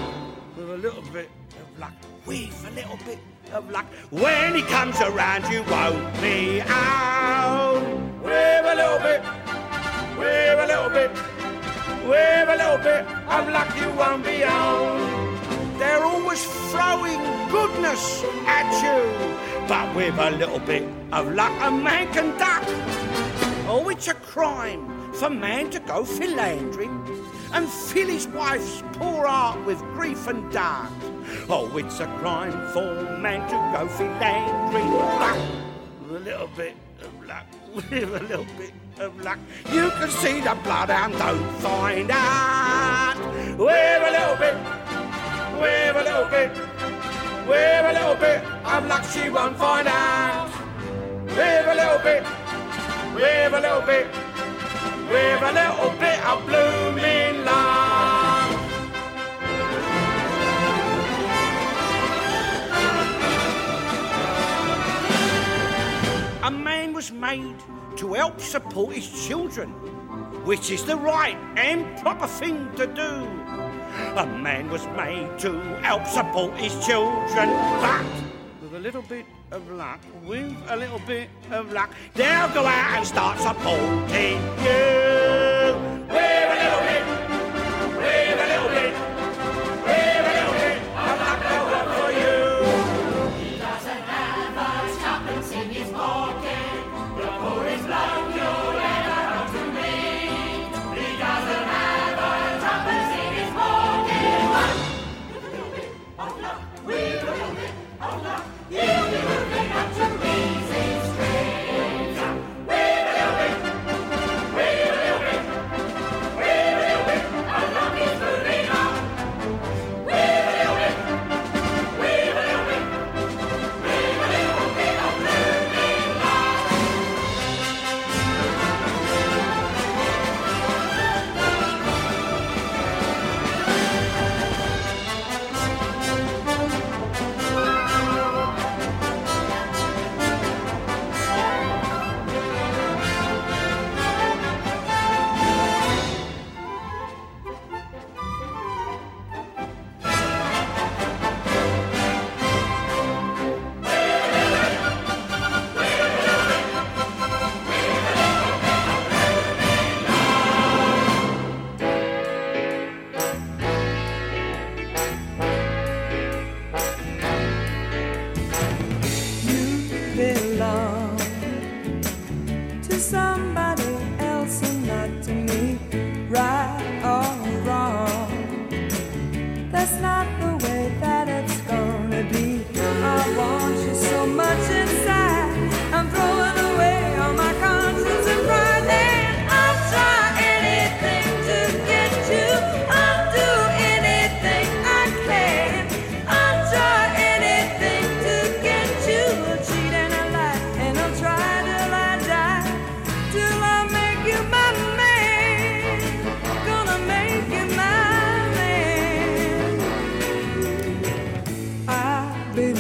with a little bit of luck, with a little bit of luck, when he comes around, you won't be out. With a little bit, with a little bit, with a little bit. Of luck, you won't be out. They're always throwing goodness at you, but with a little bit. Of luck, a man can duck. Oh, it's a crime for man to go philandering and fill his wife's poor heart with grief and dart. Oh, it's a crime for man to go philandering, but with a little bit. Of luck, with a little bit of luck. You can see the blood and don't find out. We're a little bit, we're a little bit, we're a little bit of luck she won't find out. We're a little bit, we're a little bit, we're a little bit of blooming love. A man was made to help support his children, which is the right and proper thing to do. A man was made to help support his children, but with a little bit of luck, with a little bit of luck, they'll go out and start supporting you. With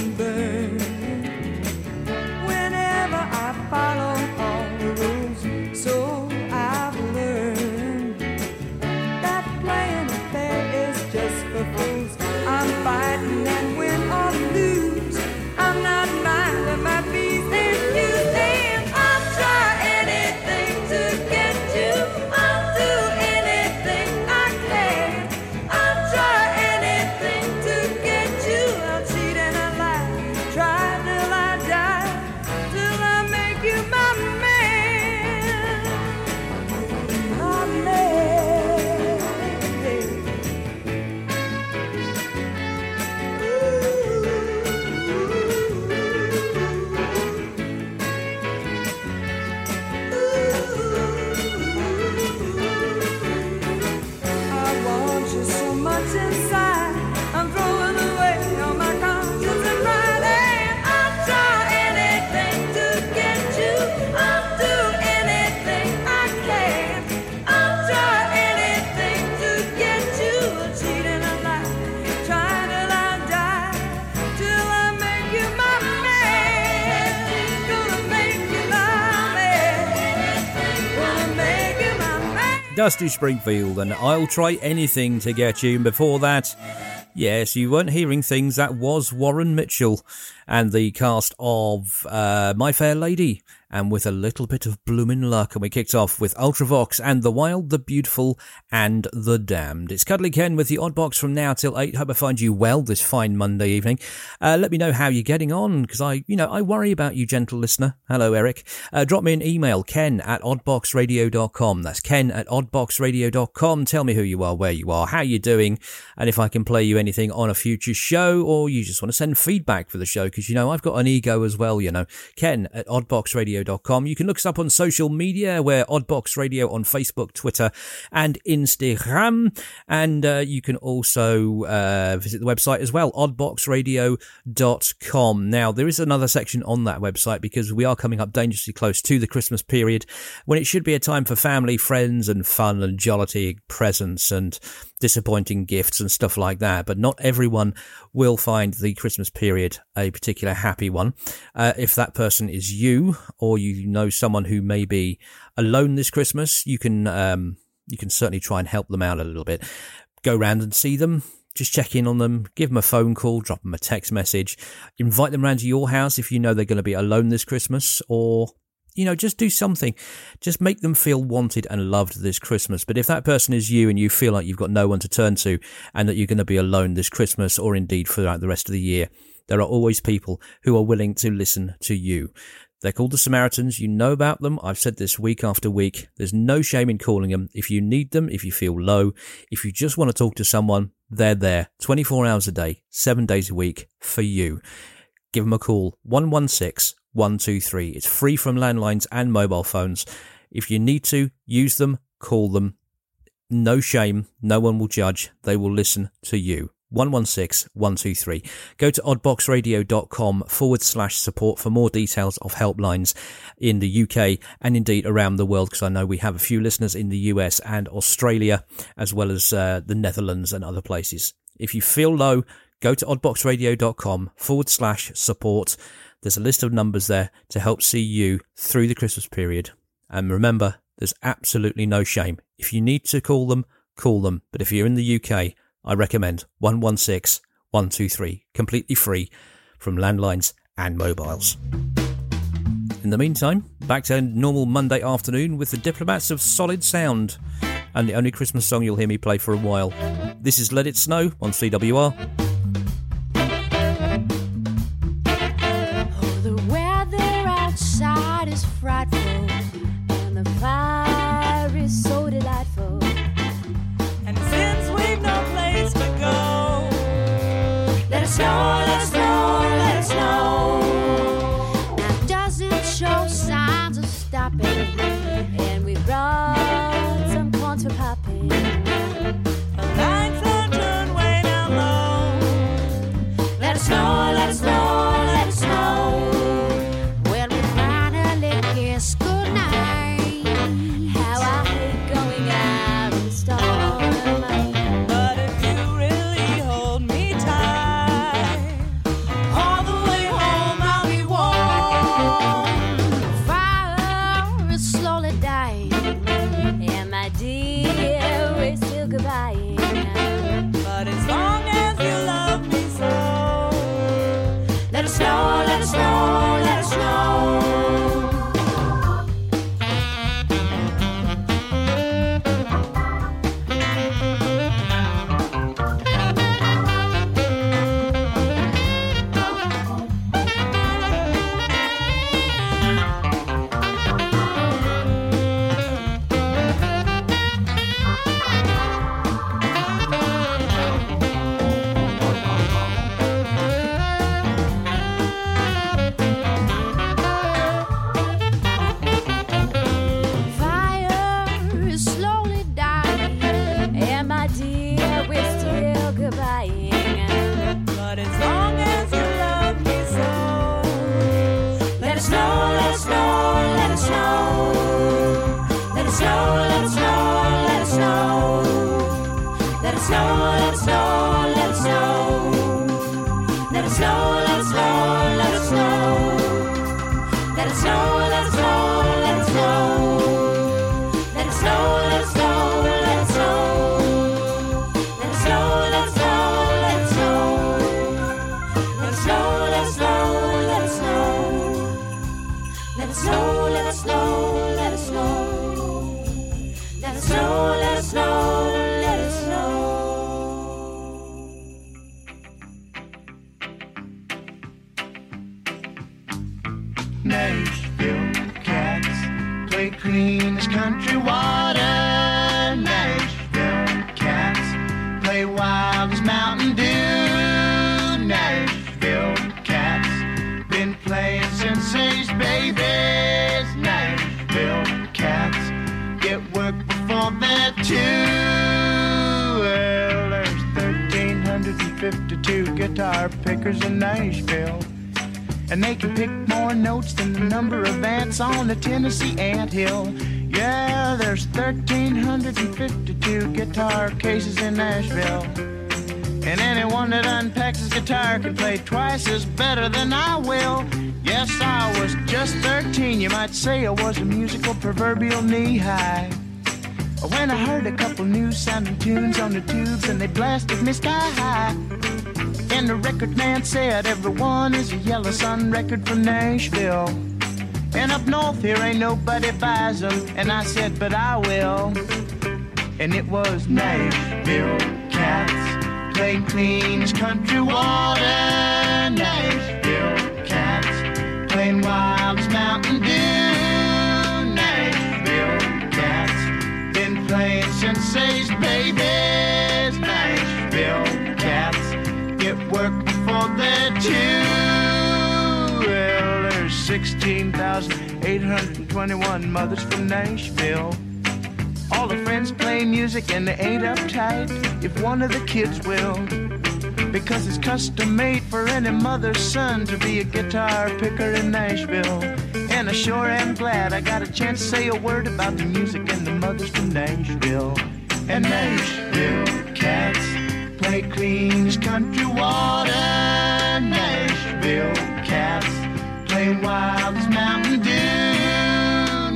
I've Dusty Springfield, and I'll try anything to get you. And before that, yes, you weren't hearing things. That was Warren Mitchell and the cast of uh, My Fair Lady, and with a little bit of bloomin' luck. And we kicked off with Ultravox and The Wild, the Beautiful, and The Damned. It's Cuddly Ken with the Odd Box from now till 8. Hope I find you well this fine Monday evening. Uh, let me know how you're getting on, because I, you know, I worry about you, gentle listener. Hello, Eric. Uh, drop me an email, ken at oddboxradio.com. That's ken at oddboxradio.com. Tell me who you are, where you are, how you're doing, and if I can play you anything on a future show, or you just want to send feedback for the show, because, you know, I've got an ego as well, you know. Ken at oddboxradio.com. You can look us up on social media. We're Oddbox Radio on Facebook, Twitter, and Instagram. And uh, you can also uh, visit the website as well, oddboxradio.com. Now, there is another section on that website because we are coming up dangerously close to the Christmas period when it should be a time for family, friends, and fun and jollity, presents, and disappointing gifts and stuff like that. But not everyone will find the Christmas period a particular happy one. Uh, if that person is you, or you know someone who may be alone this Christmas, you can um, you can certainly try and help them out a little bit. Go round and see them. Just check in on them, give them a phone call, drop them a text message, invite them round to your house if you know they're going to be alone this Christmas, or you know, just do something. Just make them feel wanted and loved this Christmas. But if that person is you and you feel like you've got no one to turn to and that you're going to be alone this Christmas or indeed throughout the rest of the year, there are always people who are willing to listen to you. They're called the Samaritans. You know about them. I've said this week after week. There's no shame in calling them. If you need them, if you feel low, if you just want to talk to someone, they're there 24 hours a day, seven days a week for you. Give them a call 116 123. It's free from landlines and mobile phones. If you need to, use them, call them. No shame. No one will judge. They will listen to you. 116 123. Go to oddboxradio.com forward slash support for more details of helplines in the UK and indeed around the world because I know we have a few listeners in the US and Australia as well as uh, the Netherlands and other places. If you feel low, go to oddboxradio.com forward slash support. There's a list of numbers there to help see you through the Christmas period. And remember, there's absolutely no shame. If you need to call them, call them. But if you're in the UK, I recommend 116 123, completely free from landlines and mobiles. In the meantime, back to normal Monday afternoon with the Diplomats of Solid Sound. And the only Christmas song you'll hear me play for a while. This is Let It Snow on CWR. Said everyone is a Yellow Sun record from Nashville. And up north here ain't nobody buys them. And I said, but I will. And it was Nashville cats. Plain clean as country water. Nashville cats. Plain wild as Mountain Dew. Nashville cats. Been playing since babies. Nashville cats. Get work before they're Well, there's 16,821 mothers from Nashville. All the friends play music and they ain't uptight if one of the kids will. Because it's custom made for any mother's son to be a guitar picker in Nashville. And I sure am glad I got a chance to say a word about the music and the mothers from Nashville. And Nashville cats play clean as country water. Nashville cats play wild as Mountain Dew.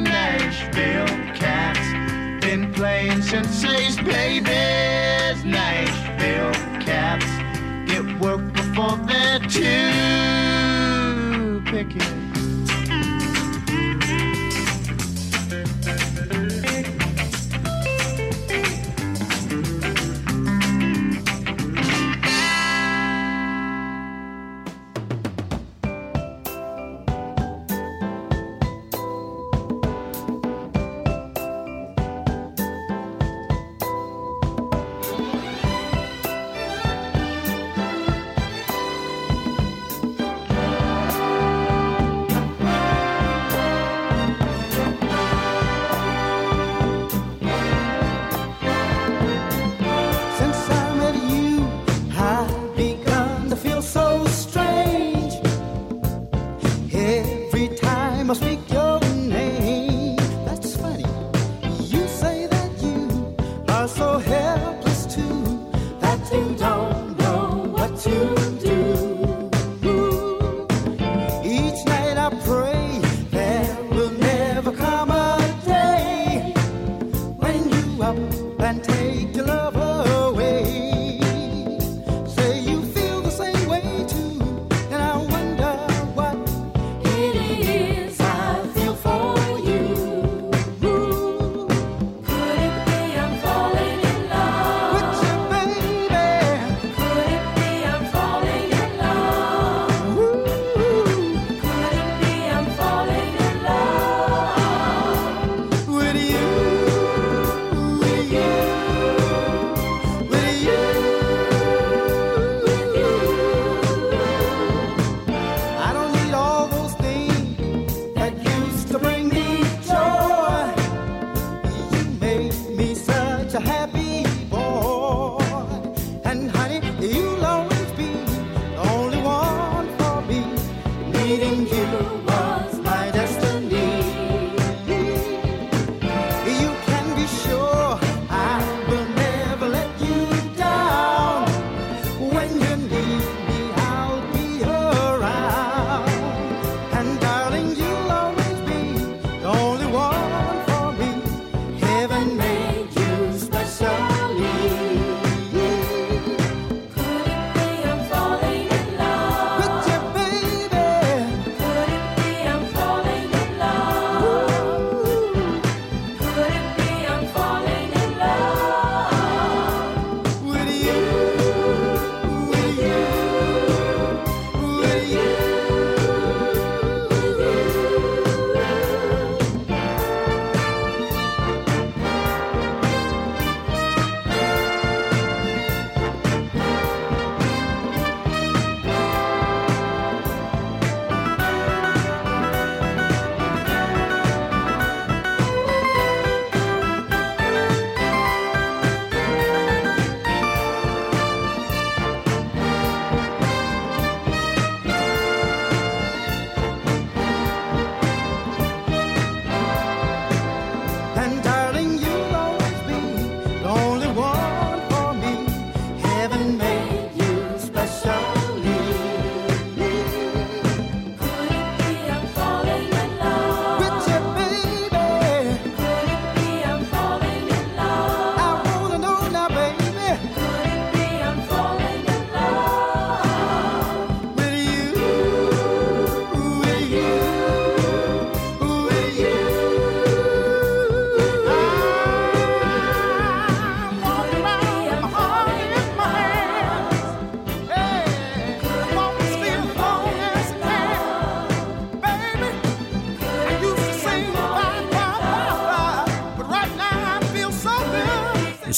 Nashville cats been playing since they's babies. Nashville cats get work before they're too picky.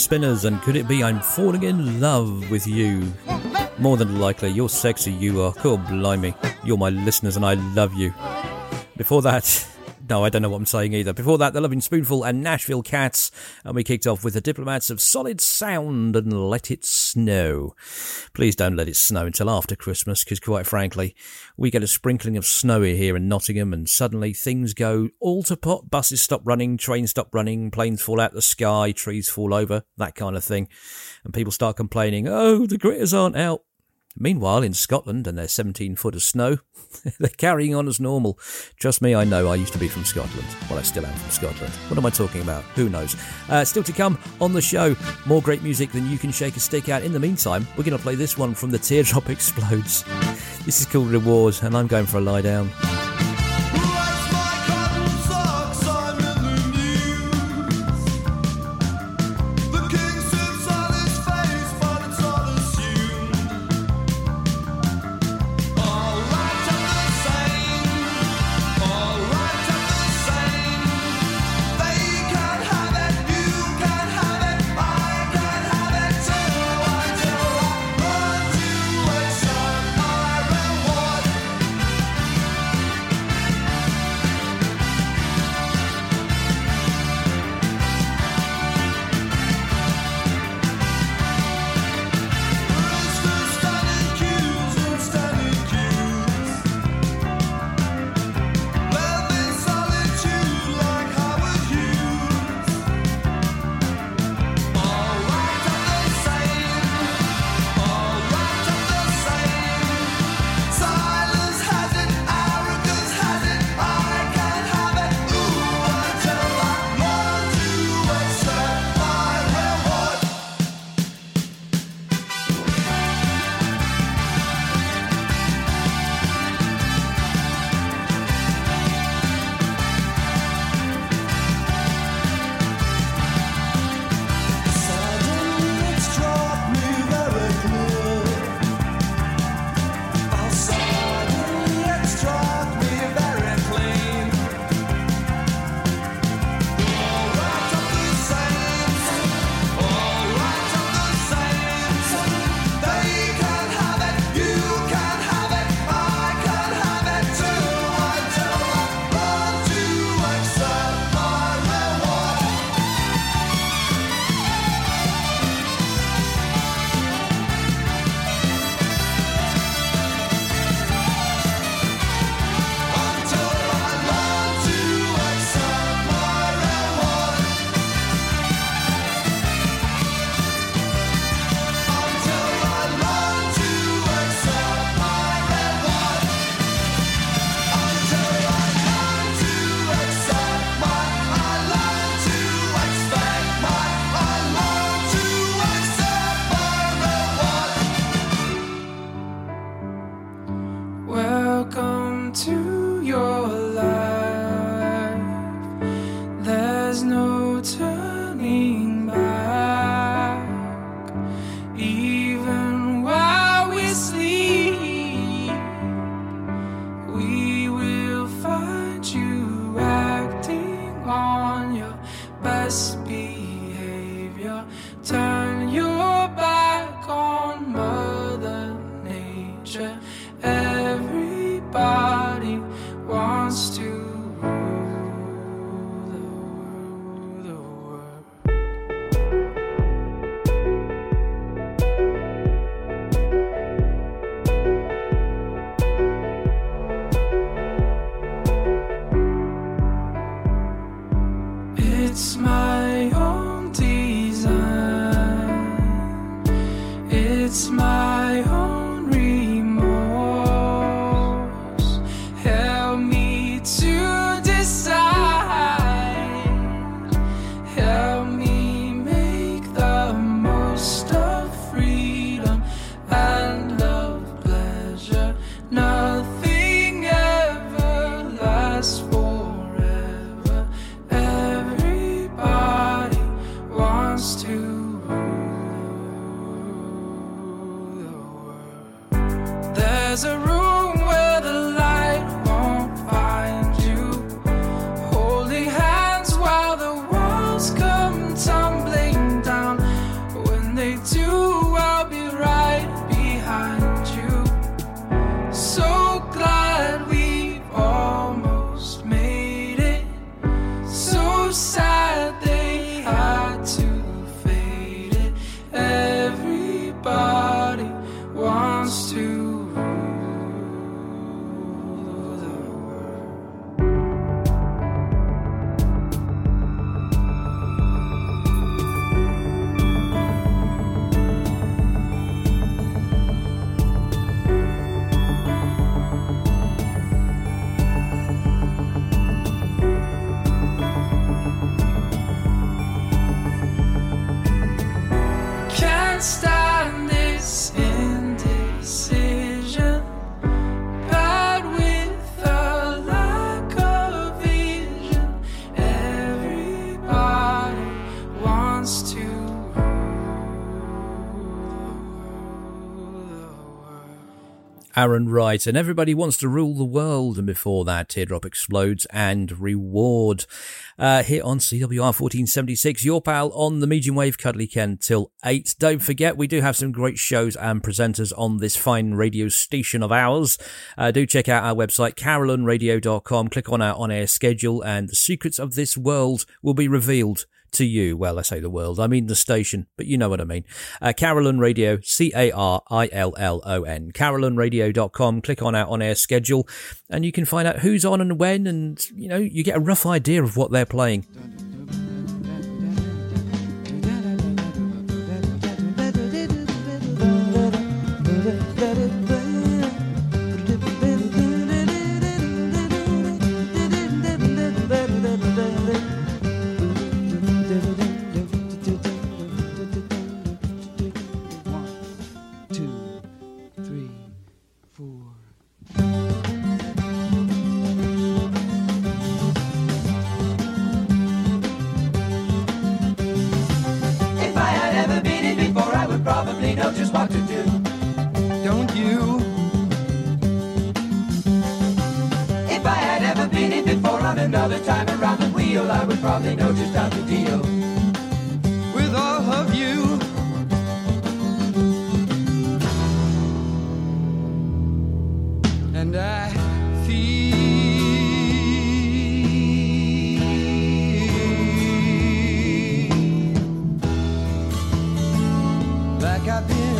Spinners, and could it be I'm falling in love with you? More than likely, you're sexy, you are. Cool, blimey. You're my listeners, and I love you. Before that, no, I don't know what I'm saying either. Before that, The Lovin' Spoonful and Nashville Cats, and we kicked off with the Diplomats of Solid Sound and Let It Snow. Please don't let it snow until after Christmas, because quite frankly, we get a sprinkling of snow here in Nottingham, and suddenly things go all to pot. Buses stop running, trains stop running, planes fall out of the sky, trees fall over, that kind of thing. And people start complaining, oh, the gritters aren't out. Meanwhile, in Scotland and their 17 foot of snow, they're carrying on as normal. Trust me, I know. I used to be from Scotland. Well, I still am from Scotland. What am I talking about? Who knows? Uh, still to come on the show, more great music than you can shake a stick at. In the meantime, we're going to play this one from the Teardrop Explodes. This is called Rewards, and I'm going for a lie down. Aaron Wright, and everybody wants to rule the world. And before that, Teardrop Explodes and Reward. Uh, here on CWR 1476, your pal on the medium wave, Cuddly Ken, till 8. Don't forget, we do have some great shows and presenters on this fine radio station of ours. Uh, do check out our website, carillonradio.com. Click on our on air schedule, and the secrets of this world will be revealed to you. Well, I say the world, I mean the station, but you know what I mean. Uh, Carillon Radio, C A R I L L O N, carillonradio.com. Click on our on air schedule and you can find out who's on and when, and you know, you get a rough idea of what they're playing. Just what to do. Don't you? If I had ever been in before on another time around the wheel, I would probably know just how to deal. With all of you. And I like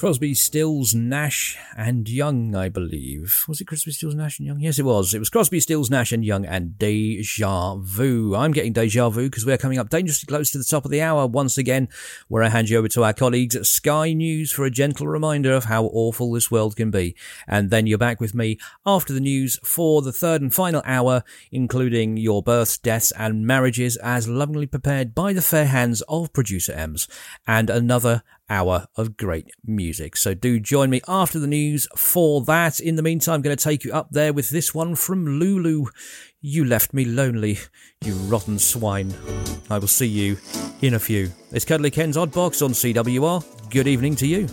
Crosby, Stills, Nash, and Young, I believe. Was it Crosby, Stills, Nash, and Young? Yes, it was. It was Crosby, Stills, Nash, and Young, and Deja Vu. I'm getting Deja Vu because we're coming up dangerously close to the top of the hour once again, where I hand you over to our colleagues at Sky News for a gentle reminder of how awful this world can be. And then you're back with me after the news for the third and final hour, including your births, deaths, and marriages as lovingly prepared by the fair hands of producer Ems, and another hour of great music. So do join me after the news for that. In the meantime, I'm going to take you up there with this one from Lulu. You left me lonely, you rotten swine. I will see you in a few. It's Cuddly Ken's Odd Box on CWR. Good evening to you.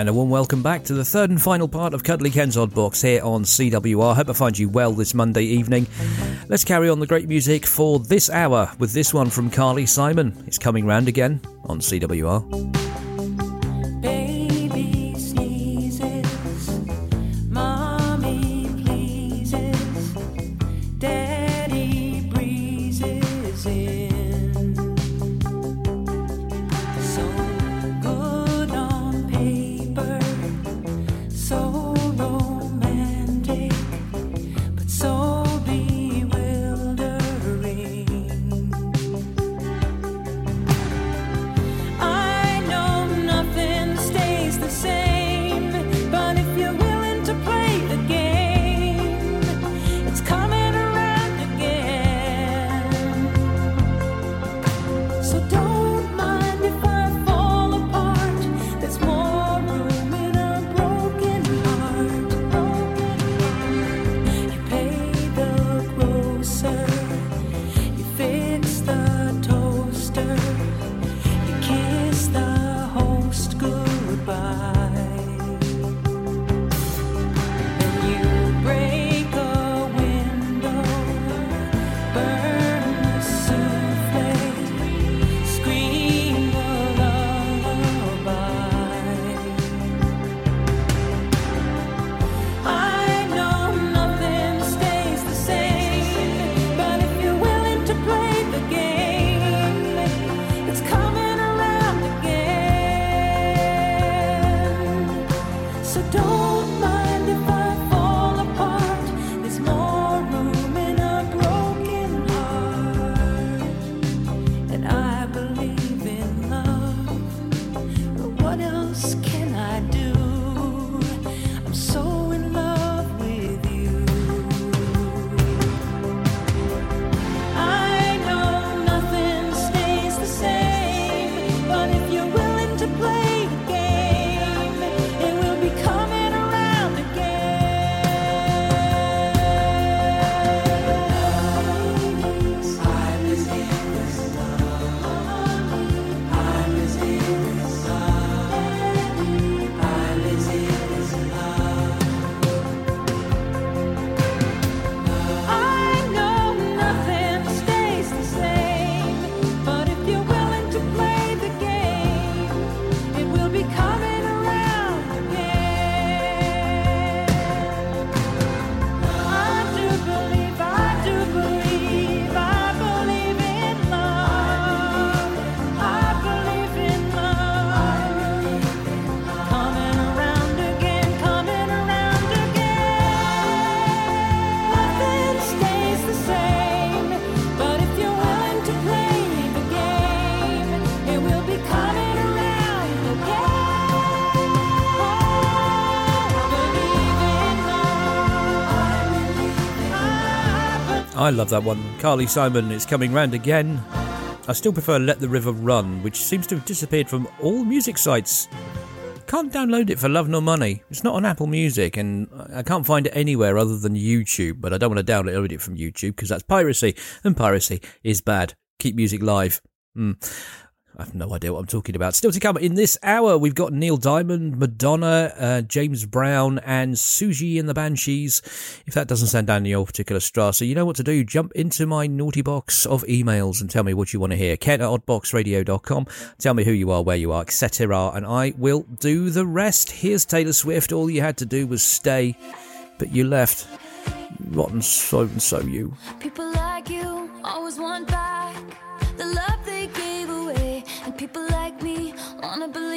And a warm welcome back to the third and final part of Cuddly Ken's Odd Box here on CWR. Hope I find you well this Monday evening. Let's carry on the great music for this hour with this one from Carly Simon. It's coming round again on CWR. I love that one. Carly Simon, it's coming round again. I still prefer Let the River Run, which seems to have disappeared from all music sites. Can't download it for love nor money. It's not on Apple Music, and I can't find it anywhere other than YouTube. But I don't want to download it from YouTube because that's piracy, and piracy is bad. Keep music live. Hmm. I have no idea what I'm talking about. Still to come in this hour, we've got Neil Diamond, Madonna, uh, James Brown, and Siouxsie and the Banshees. If that doesn't sound down your particular strata, you know what to do. Jump into my naughty box of emails and tell me what you want to hear. Ken at oddboxradio.com. Tell me who you are, where you are, etc. And I will do the rest. Here's Taylor Swift. All you had to do was stay, but you left. Rotten so and so you. People like you always want back the love wanna believe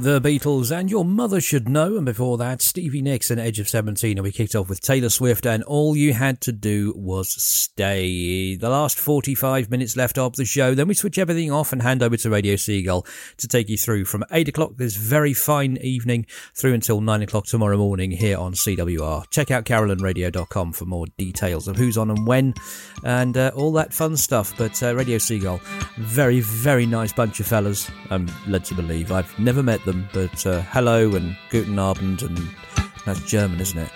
The Beatles and Your Mother Should Know, and before that, Stevie Nicks and Edge of 17, and we kicked off with Taylor Swift, and All You Had to Do Was Stay. The last 45 minutes left of the show, then we switch everything off and hand over to Radio Seagull to take you through from 8 o'clock this very fine evening through until 9 o'clock tomorrow morning here on CWR. Check out carillonradio.com for more details of who's on and when, and uh, all that fun stuff, but uh, Radio Seagull, very, very nice bunch of fellas, I'm led to believe. I've never met them, but uh, hello and guten Abend, and that's German, isn't it?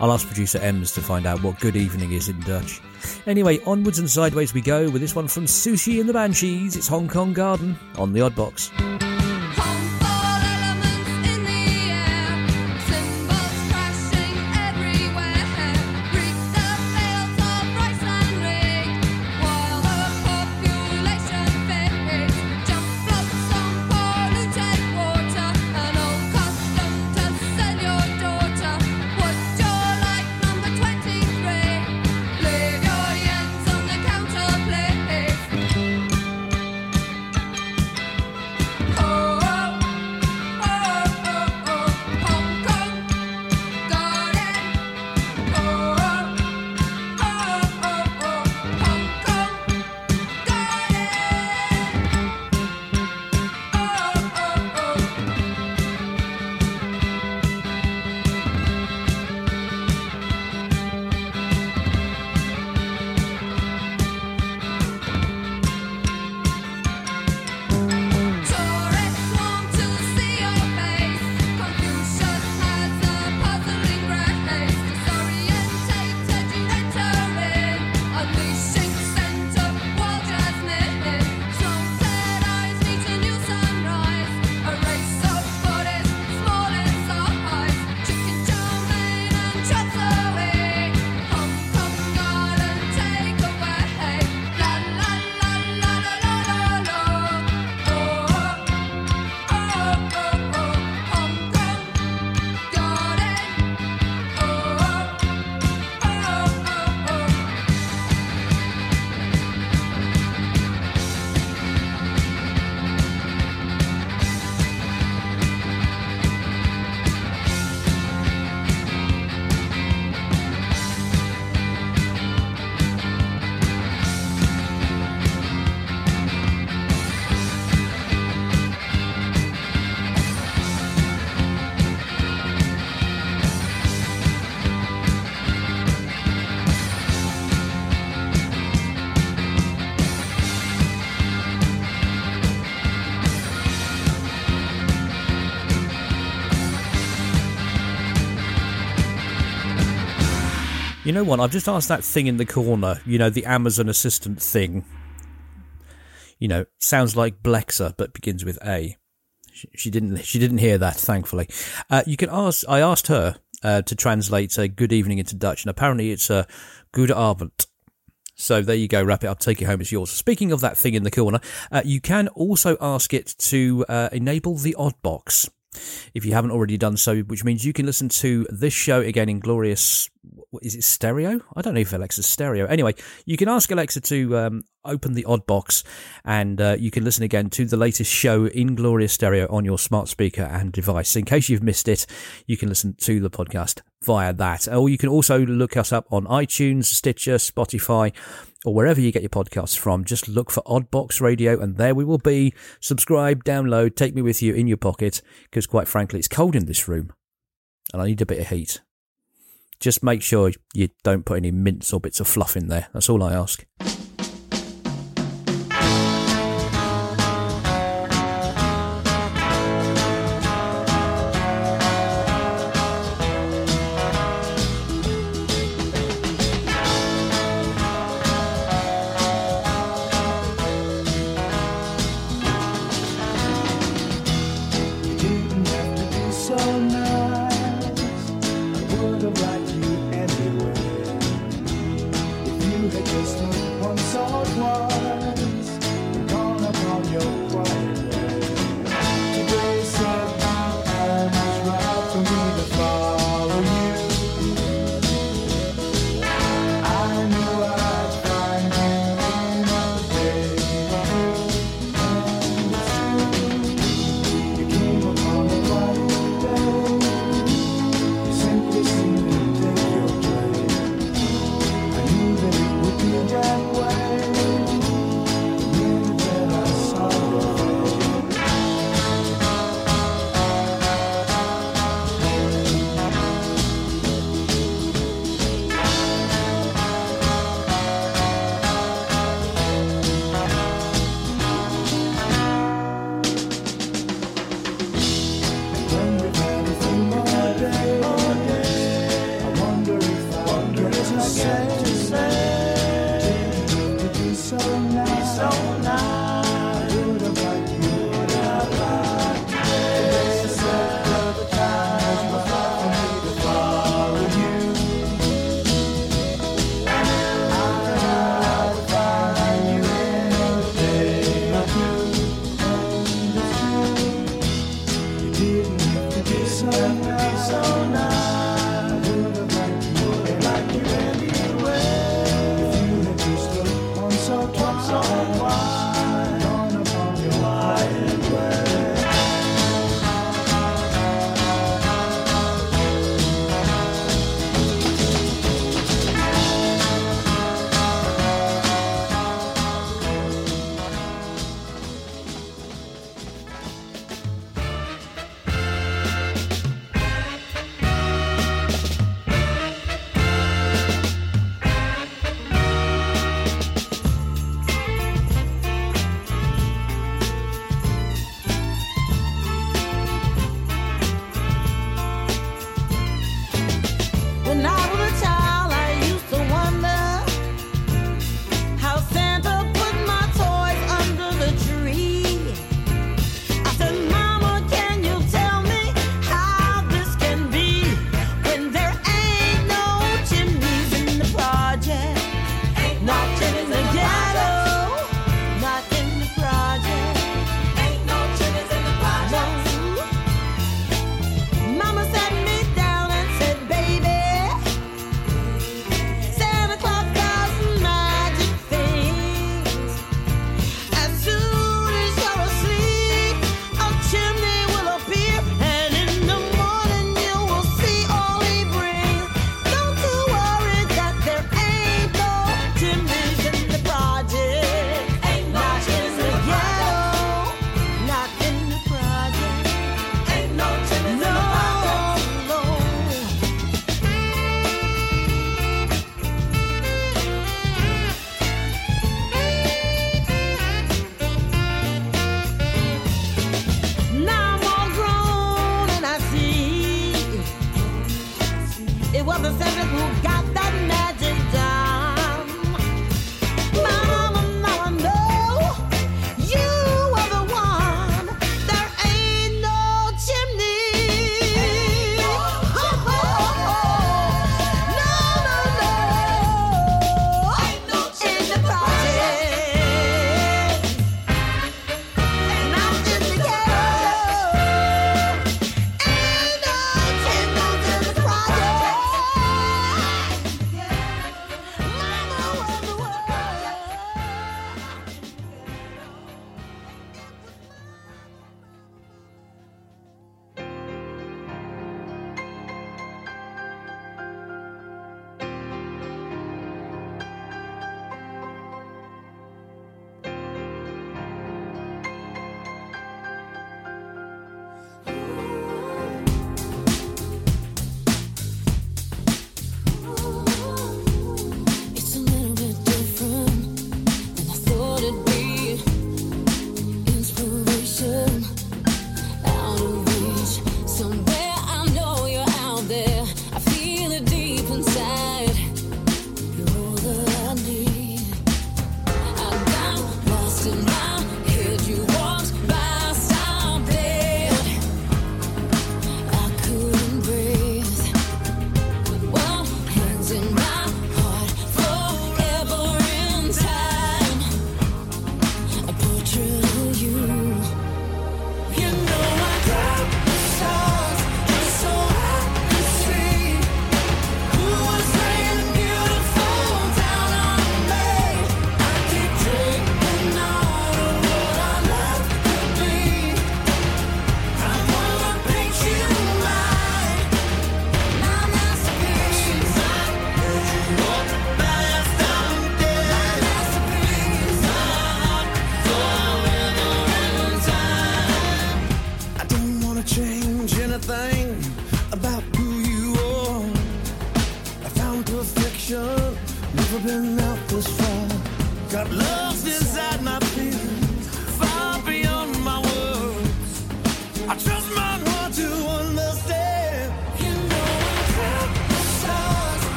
I'll ask producer Ems to find out what good evening is in Dutch. Anyway, onwards and sideways we go with this one from Siouxsie and the Banshees. It's Hong Kong Garden on the Odd Box. Know what? I've just asked that thing in the corner. You know, the Amazon Assistant thing. You know, sounds like Blexa, but begins with A. She, she didn't. She didn't hear that. Thankfully, uh, you can ask. I asked her uh, to translate uh, "good evening" into Dutch, and apparently it's uh, "good avond." So there you go. Wrap it up. Take it home. It's yours. Speaking of that thing in the corner, uh, you can also ask it to uh, enable the odd box if you haven't already done so, which means you can listen to this show again in glorious. Is it stereo? I don't know if Alexa's stereo. Anyway, you can ask Alexa to um, open the odd box, and uh, you can listen again to the latest show in glorious stereo on your smart speaker and device. In case you've missed it, you can listen to the podcast via that, or you can also look us up on iTunes, Stitcher, Spotify or wherever you get your podcasts from. Just look for Oddbox Radio, and there we will be. Subscribe, download, take me with you in your pocket, because quite frankly, it's cold in this room, and I need a bit of heat. Just make sure you don't put any mints or bits of fluff in there. That's all I ask.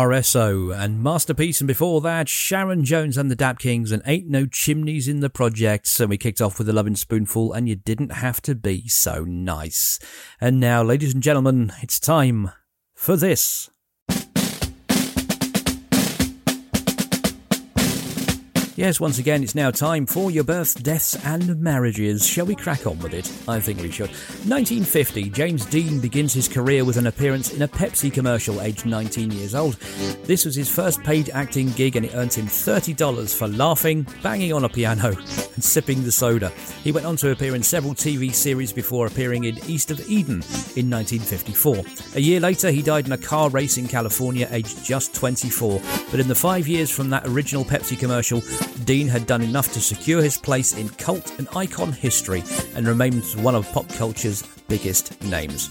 RSO and Masterpiece, and before that, Sharon Jones and the Dap Kings, and Ain't No Chimneys in the Projects. And we kicked off with a Lovin' Spoonful, and you didn't have to be so nice. And now, ladies and gentlemen, it's time for this. Yes, once again, it's now time for your births, deaths, and marriages. Shall we crack on with it? I think we should. 1950, James Dean begins his career with an appearance in a Pepsi commercial, aged 19 years old. This was his first paid acting gig, and it earned him $30 for laughing, banging on a piano, and sipping the soda. He went on to appear in several TV series before appearing in East of Eden in 1954. A year later, he died in a car race in California, aged just 24. But in the five years from that original Pepsi commercial, Dean had done enough to secure his place in cult and icon history and remains one of pop culture's biggest names.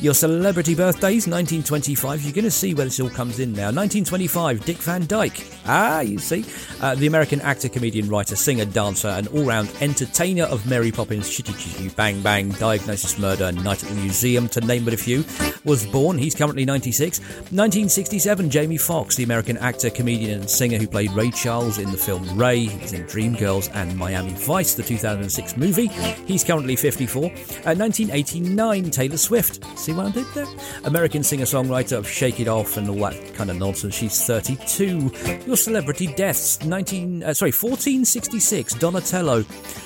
Your celebrity birthdays, 1925. You're going to see where this all comes in now. 1925, Dick Van Dyke. Ah, you see. Uh, the American actor, comedian, writer, singer, dancer, and all round entertainer of Mary Poppins, Chitty Chitty Bang Bang, Diagnosis Murder, Night at the Museum, to name but a few, was born. He's currently 96. 1967, Jamie Foxx, the American actor, comedian, and singer who played Ray Charles in the film Ray. He was in Dreamgirls and Miami Vice, the 2006 movie. He's currently 54. Uh, 1989, Taylor Swift. See what I did there? American singer songwriter of Shake It Off and all that kind of nonsense. She's 32. Your celebrity deaths 19, uh, sorry, 1466, Donatello,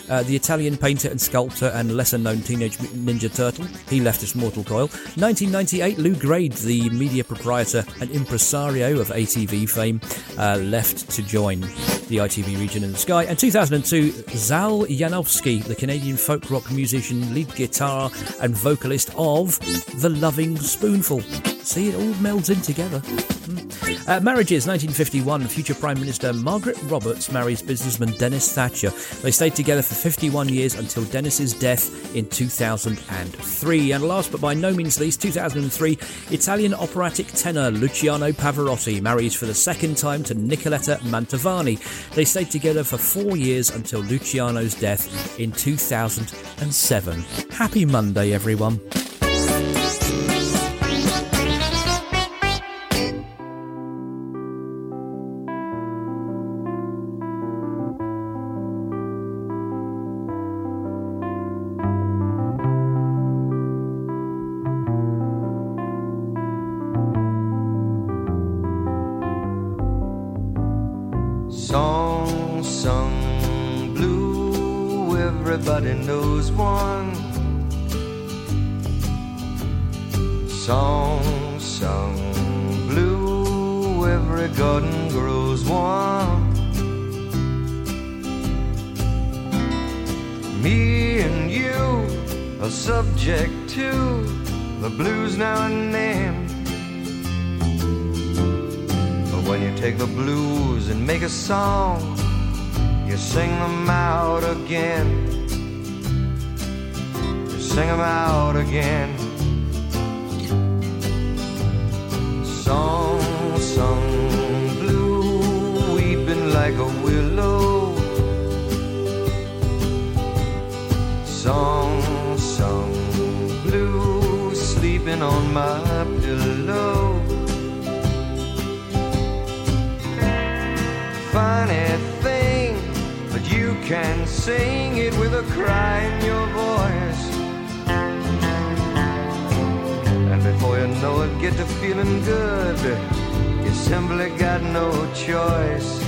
uh, the Italian painter and sculptor and lesser known Teenage Ninja Turtle. He left us mortal coil. 1998, Lew Grade, the media proprietor and impresario of ATV fame, uh, left to join the ITV region in the sky. And 2002, Zal Yanovsky, the Canadian folk rock musician, lead guitar and vocalist of The Lovin' Spoonful. See, it all melds in together. Mm. Uh, marriages 1951. Future Prime Minister Margaret Roberts marries businessman Dennis Thatcher. They stayed together for 51 years until Dennis's death in 2003. And last but by no means least, 2003, Italian operatic tenor Luciano Pavarotti marries for the second time to Nicoletta Mantovani. They stayed together for four years until Luciano's death in 2007. Happy Monday, everyone. Can sing it with a cry in your voice. And before you know it, get to feeling good. You simply got no choice.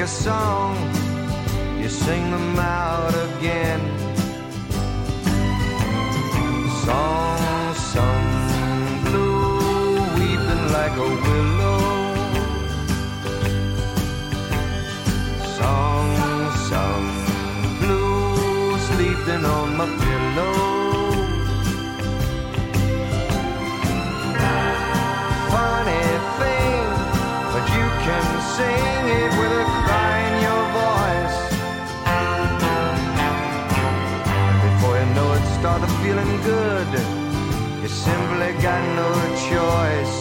a song, you sing them out. feeling good. You simply got no choice.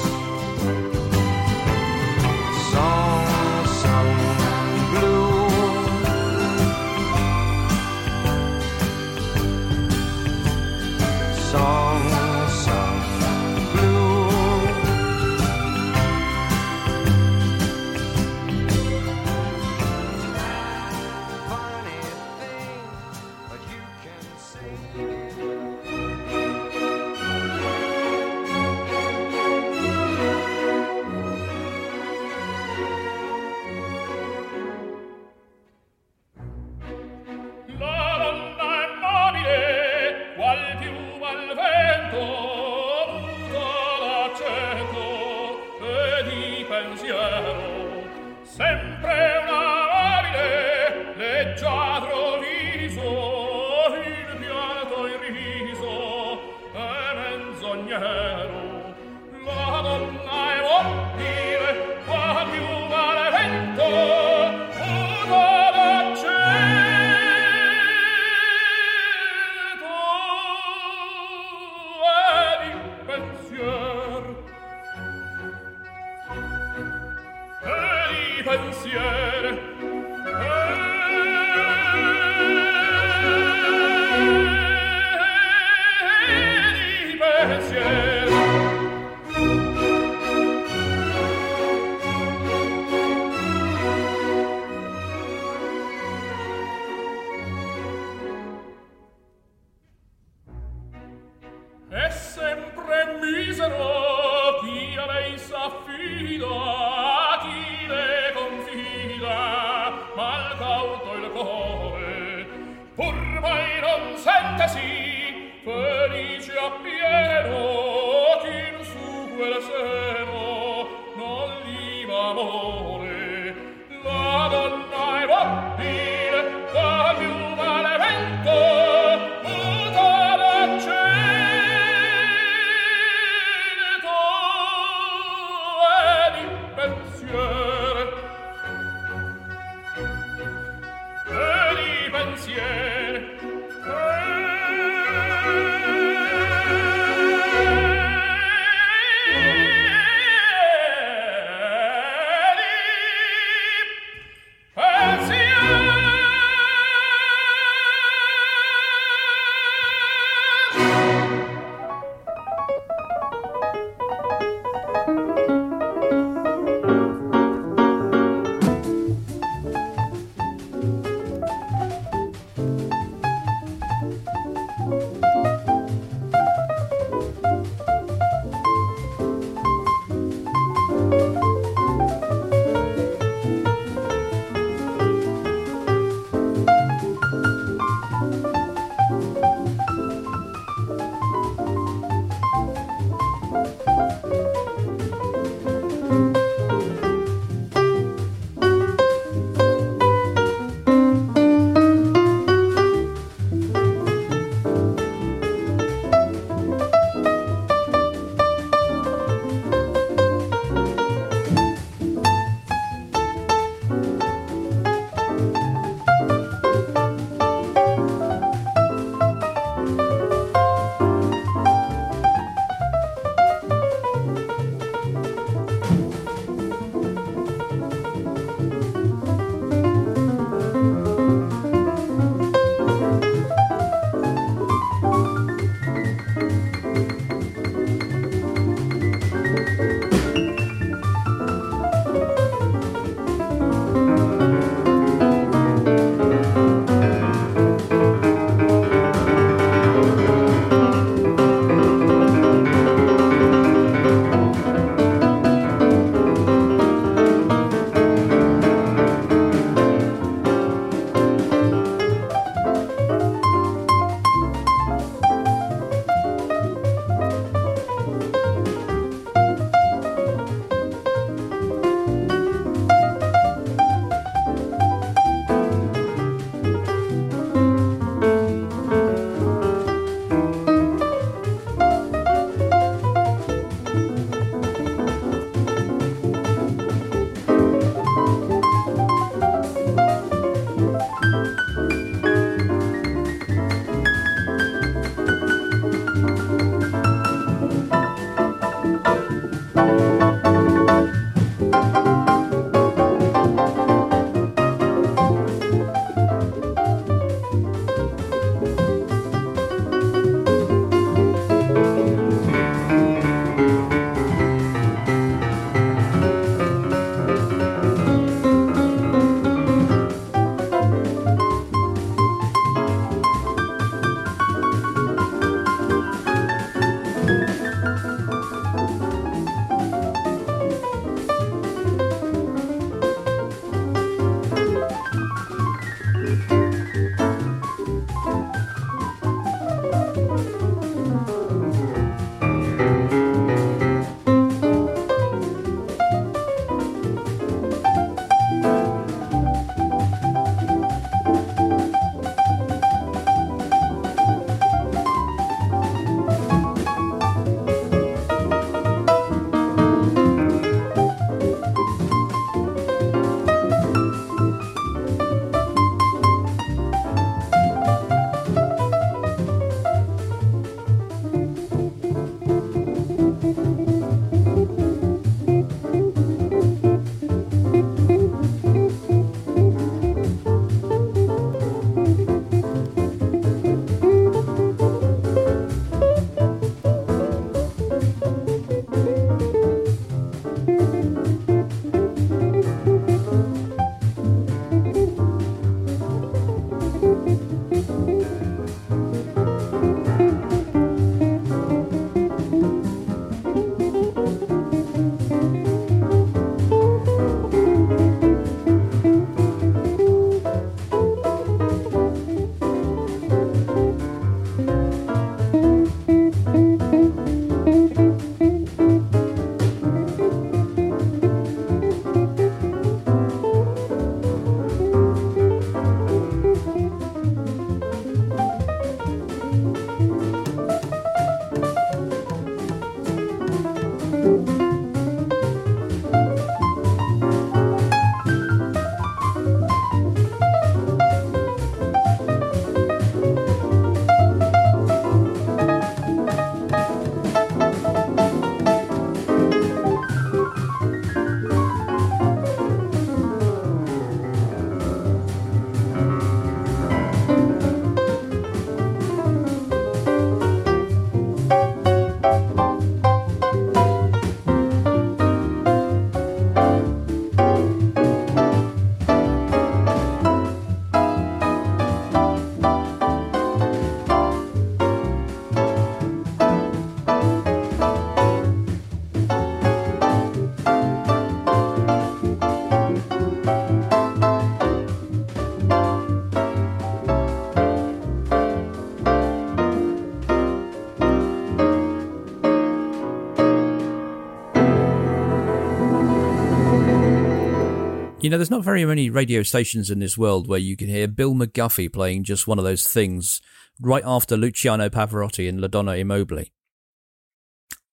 You know, there's not very many radio stations in this world where you can hear Bill McGuffie playing just one of those things right after Luciano Pavarotti and La Donna è Mobile.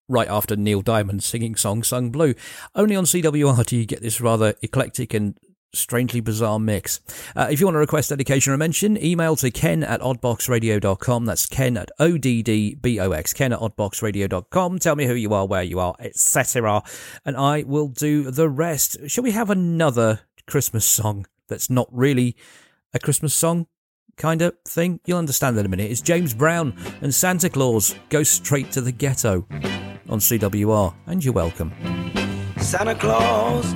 Right after Neil Diamond singing Song Sung Blue. Only on CWR do you get this rather eclectic and strangely bizarre mix. Uh, if you want to request dedication or mention, email to ken at oddboxradio.com. That's ken at O-D-D-B-O-X, ken at oddboxradio.com. Tell me who you are, where you are, etc. And I will do the rest. Shall we have another Christmas song that's not really a Christmas song? Kind of thing. You'll understand in a minute. It's James Brown and Santa Claus go straight to the ghetto on CWR, and you're welcome. Santa Claus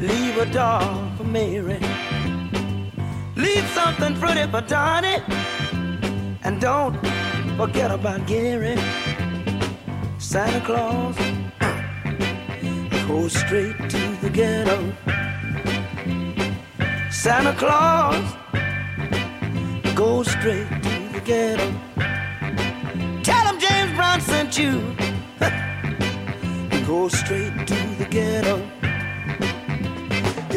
Leave a doll for Mary. Leave something pretty for Donnie. And don't forget about Gary. Santa Claus go straight to the ghetto. Santa Claus go straight to the ghetto. Tell him James Brown sent you. go straight to the ghetto.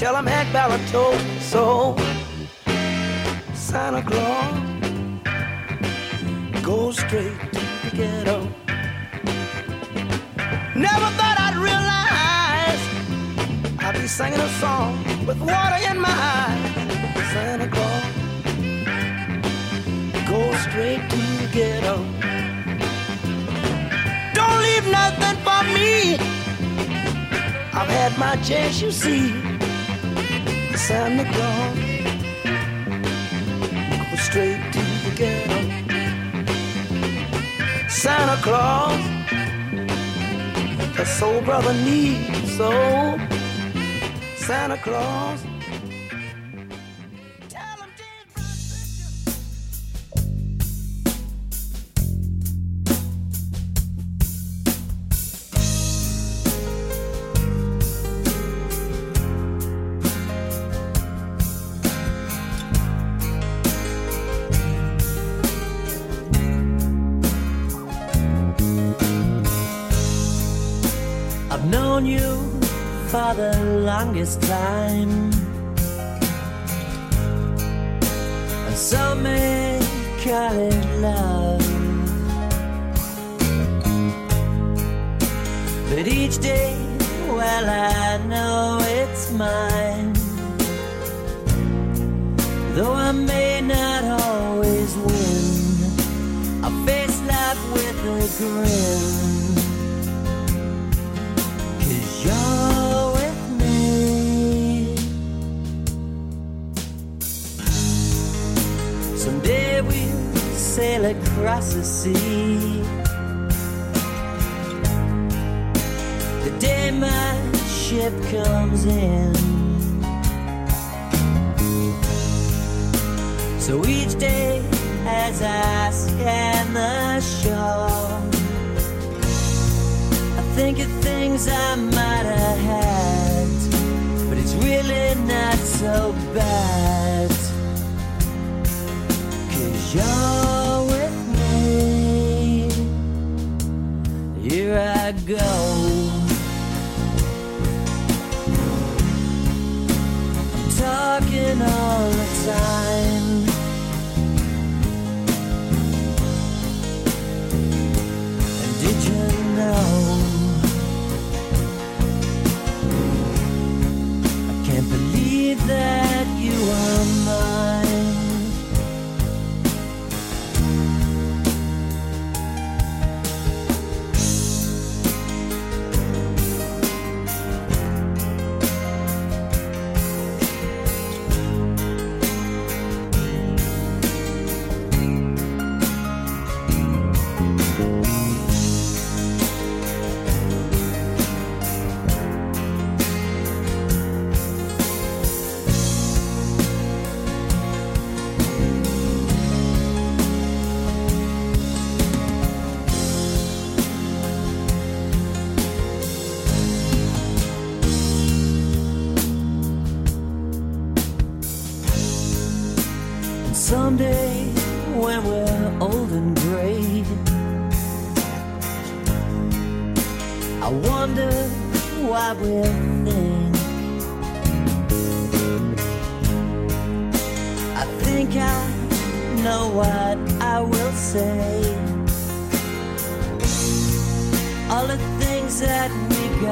Tell him Hank Ballard told so. Santa Claus, go straight to the ghetto. Never thought I'd realize I'd be singing a song with water in my eyes. Santa Claus, go straight to the ghetto. Don't leave nothing for me. I've had my chance, you see. Santa Claus go straight to the ghetto. Santa Claus, a soul brother needs so. Santa Claus. Longest time. Some may call it love. But each day, well, I know it's mine. Though I may not always win, I face life with a grin. across the sea. The day my ship comes in. So each day as I scan the shore, I think of things I might have had, but it's really not so bad. Cause you're Go. Talking all the time.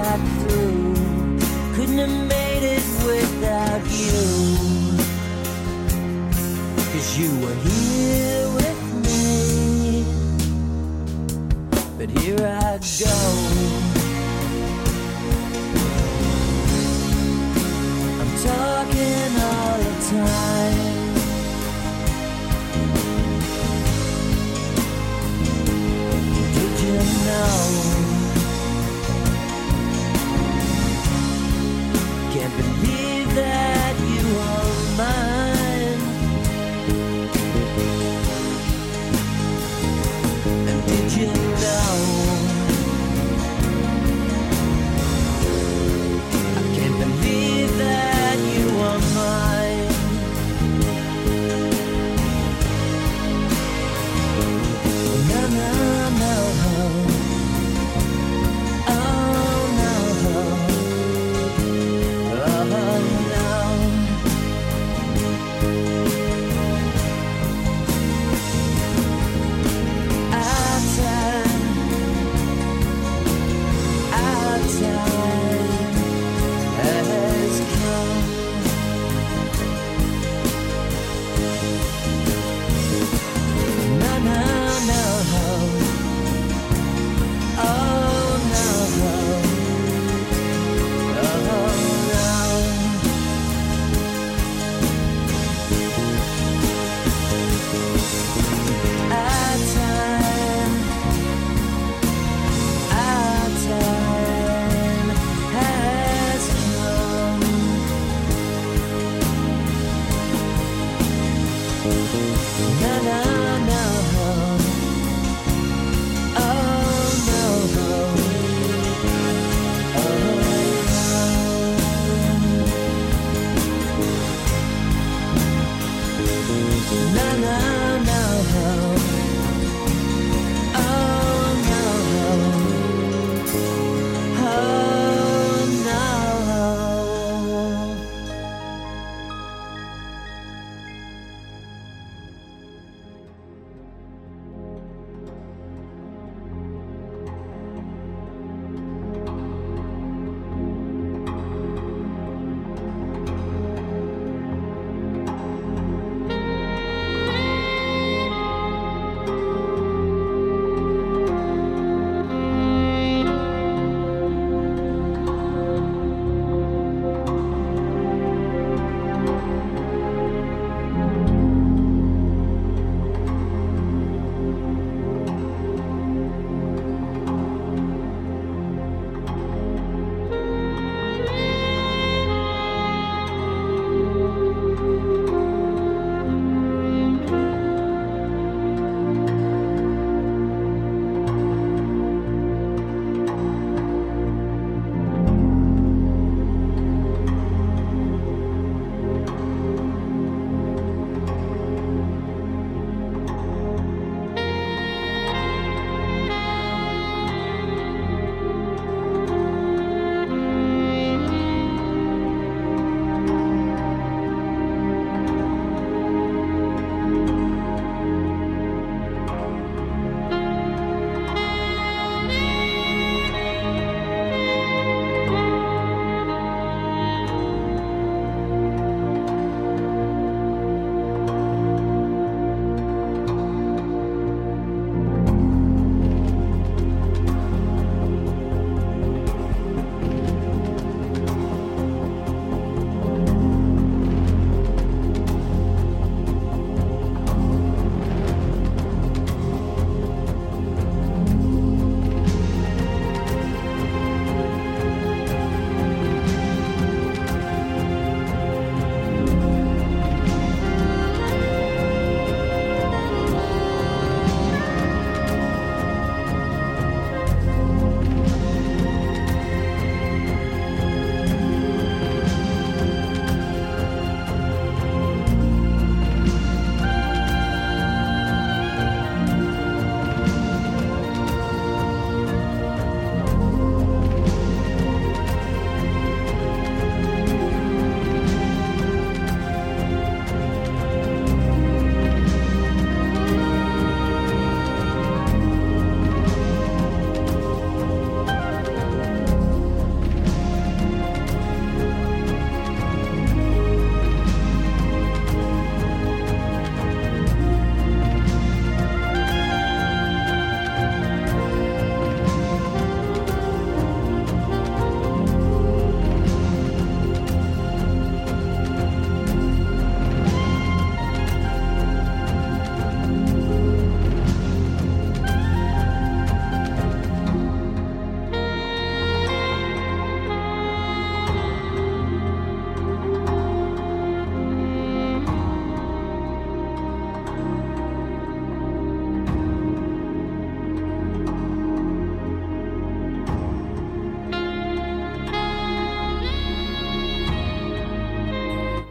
got through. Couldn't have made it without you. Cause you were here with me. But here I go. I'm talking all the time.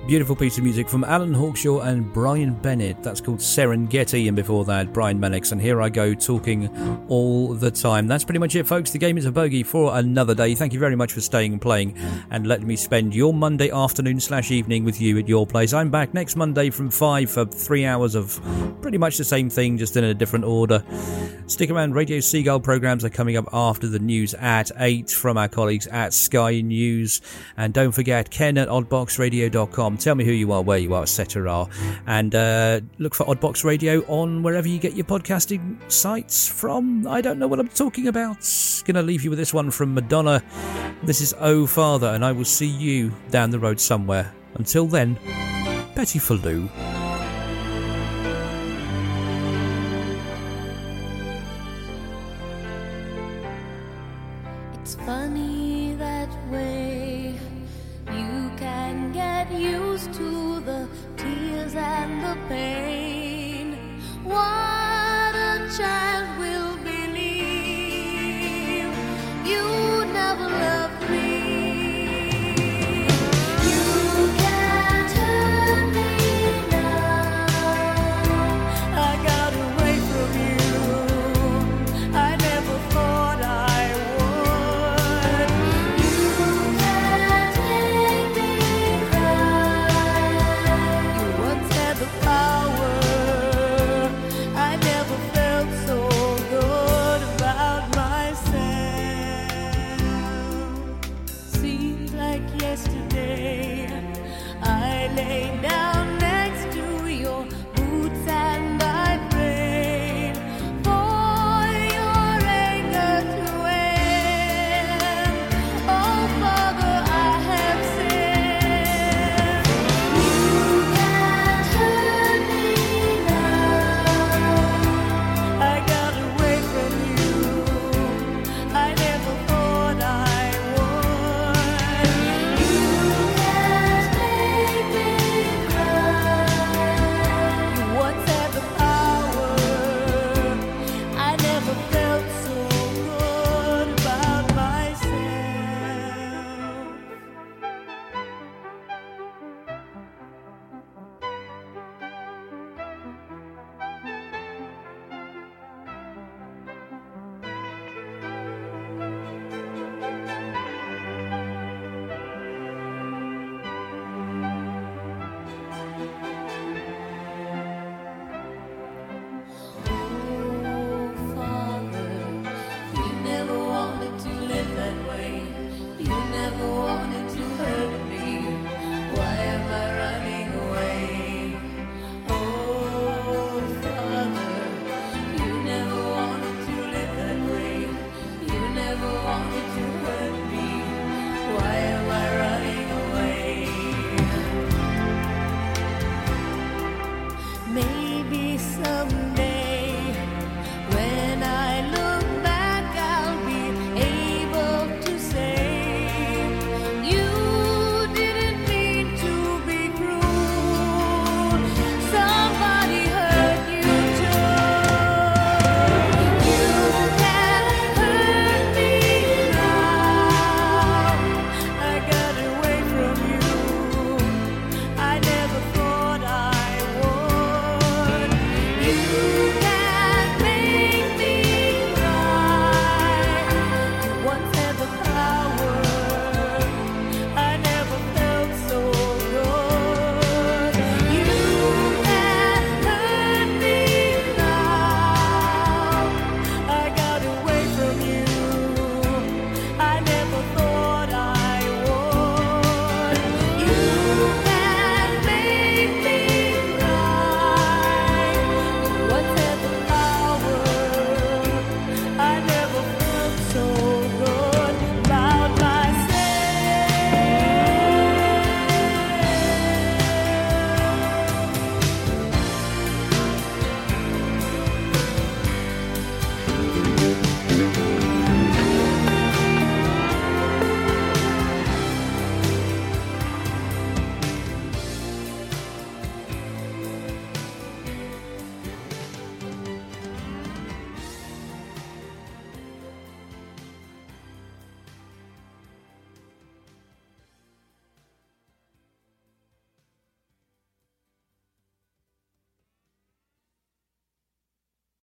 Beautiful piece of music from Alan Hawkshaw and Brian Bennett. That's called Serengeti, and before that, Brian Mannix. And here I go talking all the time. That's pretty much it, folks. The game is a bogey for another day. Thank you very much for staying and playing and letting me spend your Monday afternoon slash evening with you at your place. I'm back next Monday from 5 for three hours of pretty much the same thing, just in a different order. Stick around, Radio Seagull programs are coming up after the news at 8 from our colleagues at Sky News. And don't forget, ken at oddboxradio.com. Tell me who you are, where you are, etc. And uh, look for Oddbox Radio on wherever you get your podcasting sites from. I don't know what I'm talking about. Gonna leave you with this one from Madonna. This is Oh Father, and I will see you down the road somewhere. Until then, Betty Faloo.